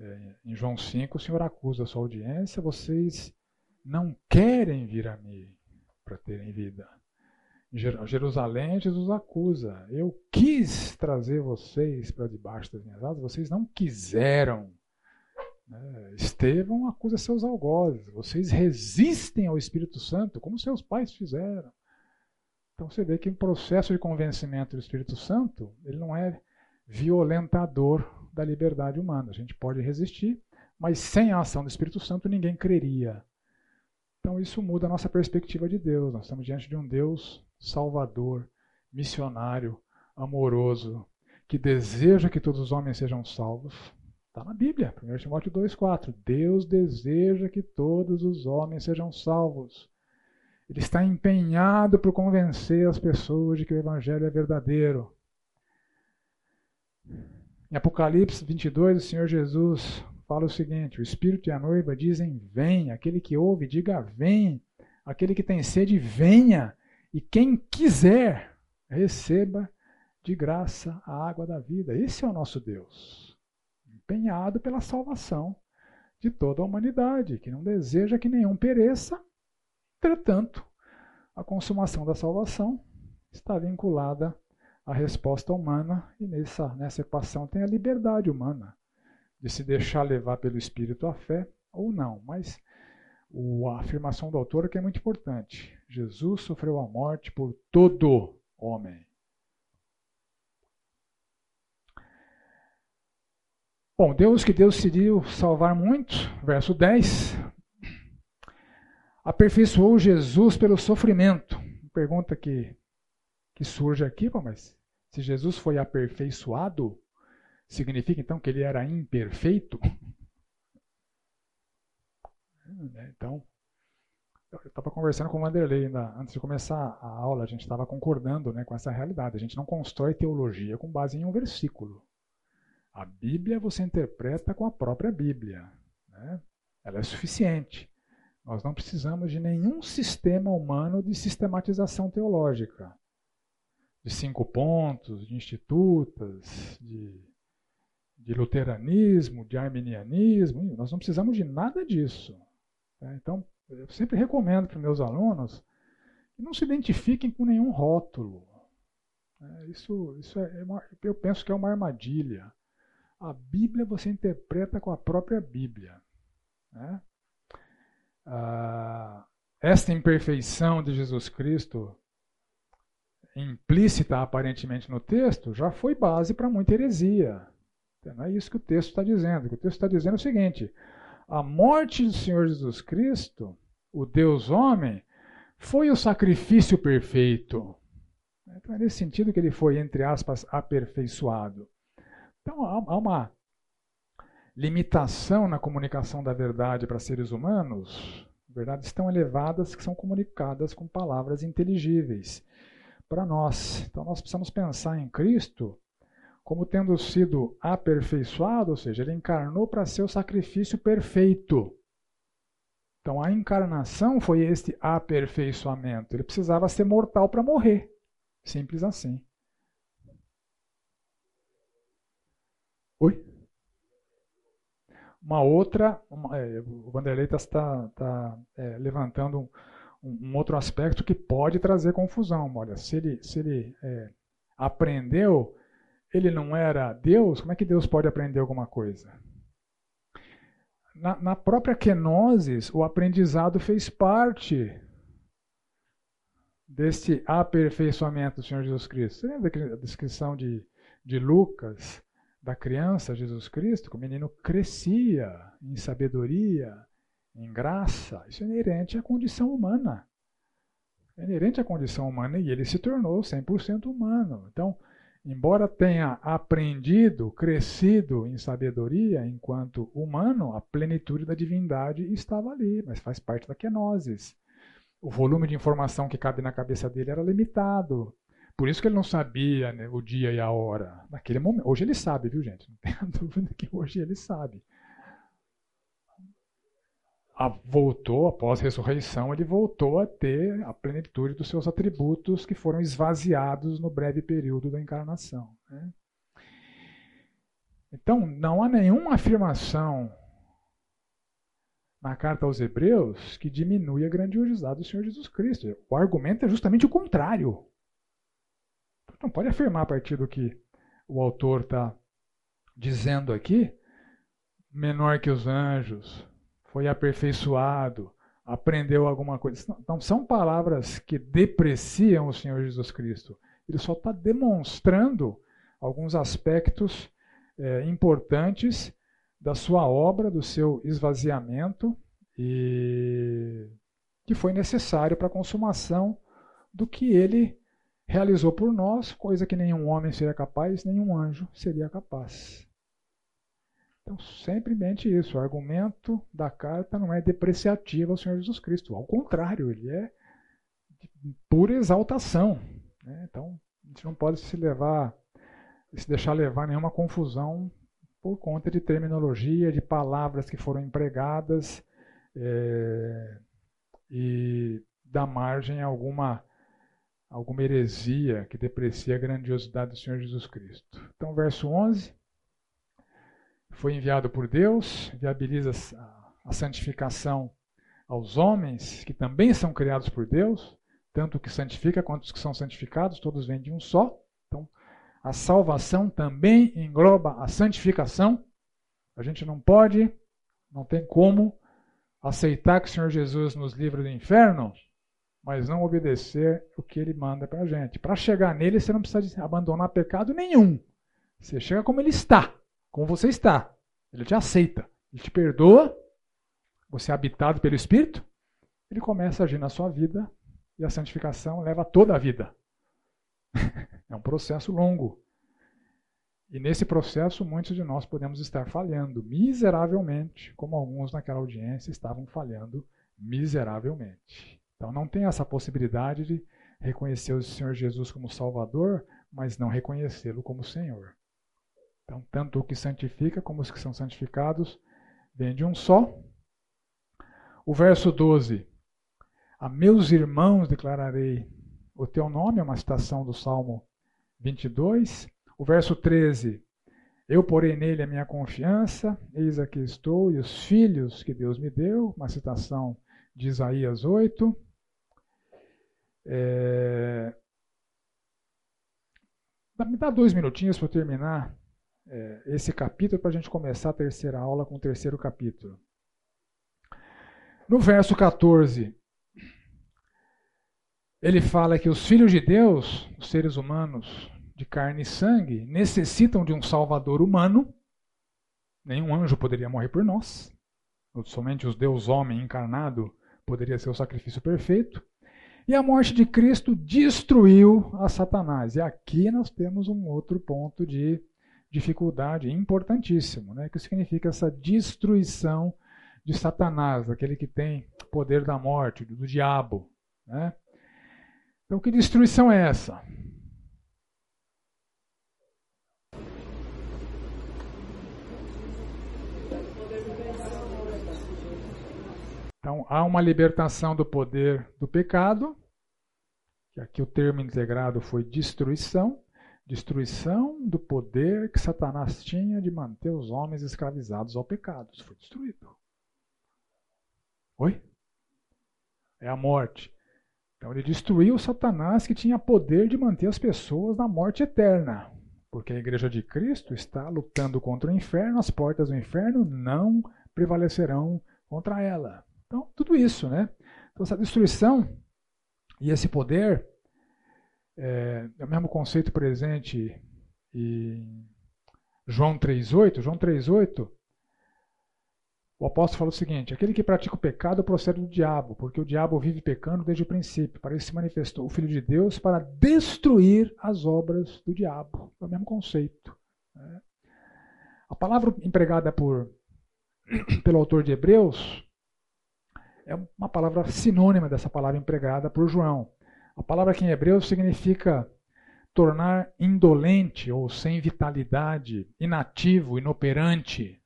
[SPEAKER 1] É, em João 5, o Senhor acusa a sua audiência: vocês não querem vir a mim para terem vida. Jerusalém, Jesus acusa: Eu quis trazer vocês para debaixo das minhas asas, vocês não quiseram. Né? Estevão acusa seus algozes: Vocês resistem ao Espírito Santo, como seus pais fizeram. Então você vê que o processo de convencimento do Espírito Santo, ele não é violentador da liberdade humana. A gente pode resistir, mas sem a ação do Espírito Santo ninguém creria. Então isso muda a nossa perspectiva de Deus. Nós estamos diante de um Deus salvador, missionário, amoroso, que deseja que todos os homens sejam salvos. Está na Bíblia, 1 Timóteo 2,4. Deus deseja que todos os homens sejam salvos. Ele está empenhado por convencer as pessoas de que o Evangelho é verdadeiro. Em Apocalipse 22, o Senhor Jesus fala o seguinte: O Espírito e a noiva dizem: Vem. Aquele que ouve, diga: Vem. Aquele que tem sede, venha. E quem quiser, receba de graça a água da vida. Esse é o nosso Deus, empenhado pela salvação de toda a humanidade, que não deseja que nenhum pereça, Entretanto, a consumação da salvação está vinculada à resposta humana e nessa, nessa equação tem a liberdade humana de se deixar levar pelo Espírito à fé ou não. Mas a afirmação do autor é que é muito importante. Jesus sofreu a morte por todo homem. Bom, Deus que Deus decidiu salvar muitos, verso 10, aperfeiçoou Jesus pelo sofrimento. Pergunta que, que surge aqui, mas se Jesus foi aperfeiçoado, significa então que ele era imperfeito? Então, eu estava conversando com o Vanderlei ainda, antes de começar a aula, a gente estava concordando né, com essa realidade. A gente não constrói teologia com base em um versículo. A Bíblia você interpreta com a própria Bíblia. Né? Ela é suficiente. Nós não precisamos de nenhum sistema humano de sistematização teológica. De cinco pontos, de institutas, de, de luteranismo, de arminianismo. Nós não precisamos de nada disso. Né? Então, eu sempre recomendo para meus alunos que não se identifiquem com nenhum rótulo. É, isso, isso é, uma, eu penso que é uma armadilha. A Bíblia você interpreta com a própria Bíblia. Né? Ah, esta imperfeição de Jesus Cristo, implícita aparentemente no texto, já foi base para muita heresia. Não é isso que o texto está dizendo. O, o texto está dizendo é o seguinte: a morte do Senhor Jesus Cristo, o Deus homem, foi o sacrifício perfeito. Então é nesse sentido que ele foi, entre aspas, aperfeiçoado. Então há uma limitação na comunicação da verdade para seres humanos, verdades tão elevadas que são comunicadas com palavras inteligíveis para nós. Então nós precisamos pensar em Cristo como tendo sido aperfeiçoado, ou seja, ele encarnou para ser o sacrifício perfeito. Então a encarnação foi este aperfeiçoamento. Ele precisava ser mortal para morrer. Simples assim. Oi? Uma outra, uma, é, o Vanderlei está tá, tá é, levantando um, um, outro aspecto que pode trazer confusão. Olha, se ele, se ele é, aprendeu, ele não era Deus, como é que Deus pode aprender alguma coisa? Na, na própria kenosis, o aprendizado fez parte deste aperfeiçoamento do Senhor Jesus Cristo. Você lembra a descrição de, de Lucas? da criança Jesus Cristo, que o menino crescia em sabedoria, em graça. Isso é inerente à condição humana. É inerente à condição humana e ele se tornou 100% humano. Então, embora tenha aprendido, crescido em sabedoria enquanto humano, a plenitude da divindade estava ali, mas faz parte da kenosis. O volume de informação que cabe na cabeça dele era limitado. Por isso que ele não sabia né, o dia e a hora. Naquele momento. Hoje ele sabe, viu, gente? Não tenha dúvida que hoje ele sabe. Voltou, após a ressurreição, ele voltou a ter a plenitude dos seus atributos que foram esvaziados no breve período da encarnação. Né? Então, não há nenhuma afirmação na carta aos Hebreus que diminui a grandiosidade do Senhor Jesus Cristo. O argumento é justamente o contrário. Não pode afirmar a partir do que o autor está dizendo aqui, menor que os anjos, foi aperfeiçoado, aprendeu alguma coisa. Não são palavras que depreciam o Senhor Jesus Cristo. Ele só está demonstrando alguns aspectos é, importantes da sua obra, do seu esvaziamento e que foi necessário para a consumação do que ele realizou por nós coisa que nenhum homem seria capaz, nenhum anjo seria capaz. Então, sempre mente isso. O argumento da carta não é depreciativo ao Senhor Jesus Cristo. Ao contrário, ele é de pura exaltação. Né? Então, a gente não pode se levar, se deixar levar nenhuma confusão por conta de terminologia, de palavras que foram empregadas é, e dar margem a alguma alguma heresia que deprecia a grandiosidade do Senhor Jesus Cristo. Então, verso 11. Foi enviado por Deus, viabiliza a santificação aos homens, que também são criados por Deus, tanto o que santifica quanto os que são santificados, todos vêm de um só. Então, a salvação também engloba a santificação. A gente não pode, não tem como aceitar que o Senhor Jesus nos livre do inferno mas não obedecer o que ele manda para a gente. Para chegar nele, você não precisa abandonar pecado nenhum. Você chega como ele está, como você está. Ele te aceita, ele te perdoa, você é habitado pelo Espírito, ele começa a agir na sua vida e a santificação leva toda a vida. é um processo longo. E nesse processo, muitos de nós podemos estar falhando miseravelmente, como alguns naquela audiência estavam falhando miseravelmente. Então não tem essa possibilidade de reconhecer o Senhor Jesus como Salvador, mas não reconhecê-lo como Senhor. Então, tanto o que santifica como os que são santificados vem de um só. O verso 12: A meus irmãos declararei o teu nome, é uma citação do Salmo 22. O verso 13: Eu porei nele a minha confiança, eis aqui estou, e os filhos que Deus me deu, uma citação de Isaías 8. É... Me dá dois minutinhos para terminar é, esse capítulo para a gente começar a terceira aula com o terceiro capítulo. No verso 14, ele fala que os filhos de Deus, os seres humanos de carne e sangue, necessitam de um salvador humano. Nenhum anjo poderia morrer por nós. Somente os Deus homem encarnado poderia ser o sacrifício perfeito. E a morte de Cristo destruiu a Satanás. E aqui nós temos um outro ponto de dificuldade importantíssimo, né? que significa essa destruição de Satanás, aquele que tem poder da morte, do diabo. Né? Então, que destruição é essa? Então, há uma libertação do poder do pecado, que aqui o termo integrado foi destruição, destruição do poder que Satanás tinha de manter os homens escravizados ao pecado. Isso foi destruído. Oi? É a morte. Então ele destruiu Satanás que tinha poder de manter as pessoas na morte eterna. Porque a igreja de Cristo está lutando contra o inferno, as portas do inferno não prevalecerão contra ela. Então, tudo isso, né? Então, essa destruição e esse poder é, é o mesmo conceito presente em João 3,8. João 3,8, o apóstolo fala o seguinte: aquele que pratica o pecado procede do diabo, porque o diabo vive pecando desde o princípio. Para isso se manifestou o Filho de Deus para destruir as obras do diabo. É o mesmo conceito. Né? A palavra empregada por, pelo autor de Hebreus é uma palavra sinônima dessa palavra empregada por João. A palavra aqui em hebreu significa tornar indolente ou sem vitalidade, inativo, inoperante.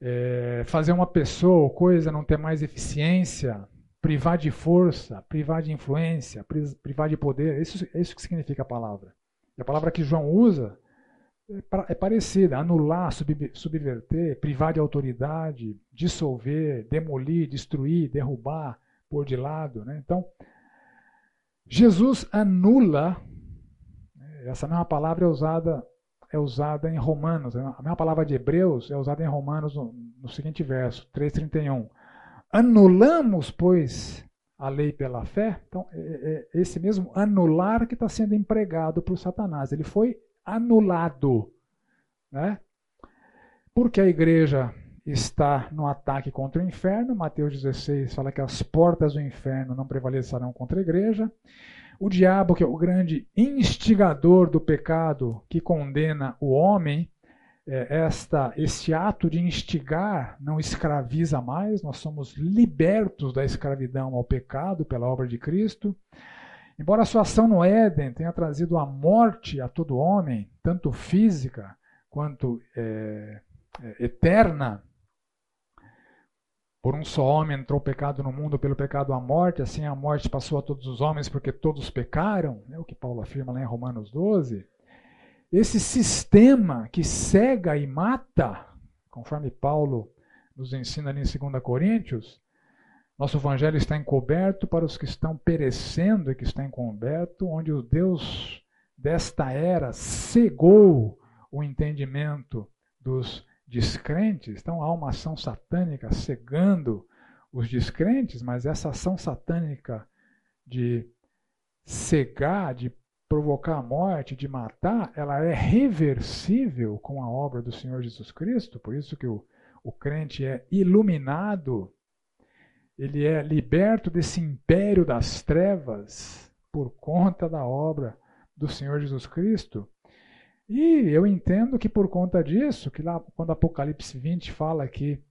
[SPEAKER 1] É, fazer uma pessoa ou coisa não ter mais eficiência, privar de força, privar de influência, privar de poder. Isso, é isso que significa a palavra. E a palavra que João usa é, é parecida: anular, subverter, privar de autoridade, dissolver, demolir, destruir, derrubar, pôr de lado. Né? Então, Jesus anula, essa mesma palavra é usada, é usada em Romanos, a mesma palavra de Hebreus é usada em Romanos no, no seguinte verso, 3,31. Anulamos, pois, a lei pela fé. Então, é, é, é esse mesmo anular que está sendo empregado o Satanás. Ele foi anulado. Né? Porque a igreja está no ataque contra o inferno. Mateus 16 fala que as portas do inferno não prevalecerão contra a igreja. O diabo, que é o grande instigador do pecado que condena o homem, é, esta, este ato de instigar não escraviza mais, nós somos libertos da escravidão ao pecado pela obra de Cristo. Embora a sua ação no Éden tenha trazido a morte a todo homem, tanto física quanto é, é, eterna, por um só homem entrou o pecado no mundo, pelo pecado a morte, assim a morte passou a todos os homens porque todos pecaram, é o que Paulo afirma lá em Romanos 12. Esse sistema que cega e mata, conforme Paulo nos ensina ali em 2 Coríntios, nosso evangelho está encoberto para os que estão perecendo e que está encoberto, onde o Deus desta era cegou o entendimento dos descrentes. Então há uma ação satânica cegando os descrentes, mas essa ação satânica de cegar, de provocar a morte, de matar, ela é reversível com a obra do Senhor Jesus Cristo, por isso que o, o crente é iluminado ele é liberto desse império das trevas por conta da obra do Senhor Jesus Cristo. E eu entendo que por conta disso, que lá quando Apocalipse 20 fala que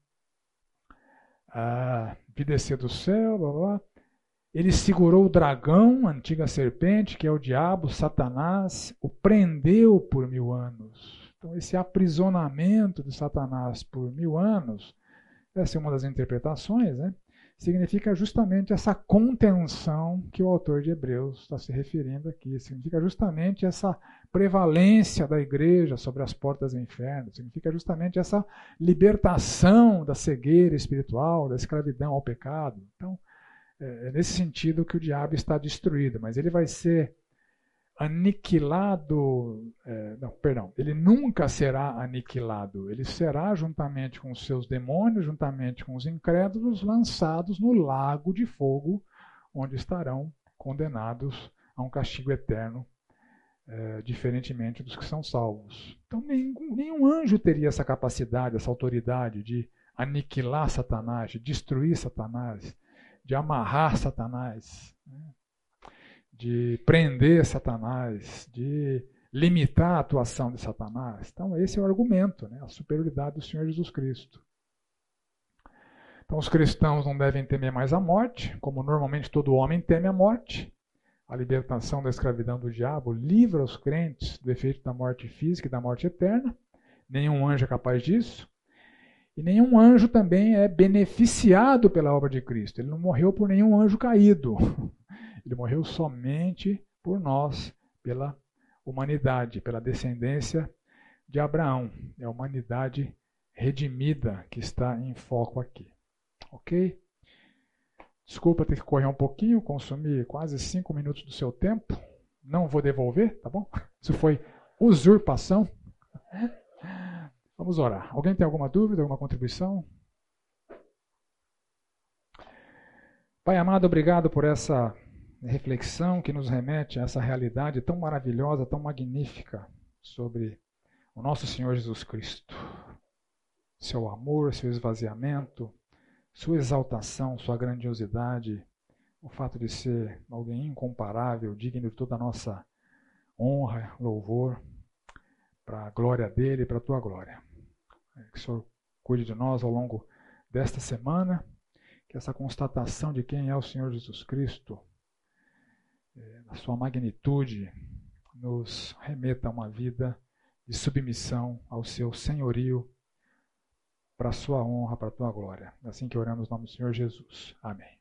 [SPEAKER 1] ah, vi descer do céu, blá, blá, ele segurou o dragão, a antiga serpente, que é o diabo, Satanás, o prendeu por mil anos. Então, esse aprisionamento de Satanás por mil anos, essa é uma das interpretações, né? Significa justamente essa contenção que o autor de Hebreus está se referindo aqui. Significa justamente essa prevalência da igreja sobre as portas do inferno. Significa justamente essa libertação da cegueira espiritual, da escravidão ao pecado. Então, é, é nesse sentido que o diabo está destruído, mas ele vai ser aniquilado. É, não, perdão, ele nunca será aniquilado. Ele será, juntamente com os seus demônios, juntamente com os incrédulos, lançados no lago de fogo, onde estarão condenados a um castigo eterno, é, diferentemente dos que são salvos. Então, nenhum, nenhum anjo teria essa capacidade, essa autoridade de aniquilar Satanás, de destruir Satanás, de amarrar Satanás. Né? De prender Satanás, de limitar a atuação de Satanás. Então, esse é o argumento, né? a superioridade do Senhor Jesus Cristo. Então, os cristãos não devem temer mais a morte, como normalmente todo homem teme a morte. A libertação da escravidão do diabo livra os crentes do efeito da morte física e da morte eterna. Nenhum anjo é capaz disso. E nenhum anjo também é beneficiado pela obra de Cristo. Ele não morreu por nenhum anjo caído. Ele morreu somente por nós, pela humanidade, pela descendência de Abraão. É a humanidade redimida que está em foco aqui. Ok? Desculpa ter que correr um pouquinho, consumir quase cinco minutos do seu tempo. Não vou devolver, tá bom? Isso foi usurpação. Vamos orar. Alguém tem alguma dúvida, alguma contribuição? Pai amado, obrigado por essa reflexão que nos remete a essa realidade tão maravilhosa, tão magnífica sobre o nosso Senhor Jesus Cristo. Seu amor, seu esvaziamento, sua exaltação, sua grandiosidade, o fato de ser alguém incomparável, digno de toda a nossa honra, louvor, para a glória dele e para a tua glória. Que o Senhor cuide de nós ao longo desta semana, que essa constatação de quem é o Senhor Jesus Cristo na sua magnitude, nos remeta a uma vida de submissão ao seu senhorio, para a sua honra, para a tua glória. É assim que oramos no nome do Senhor Jesus. Amém.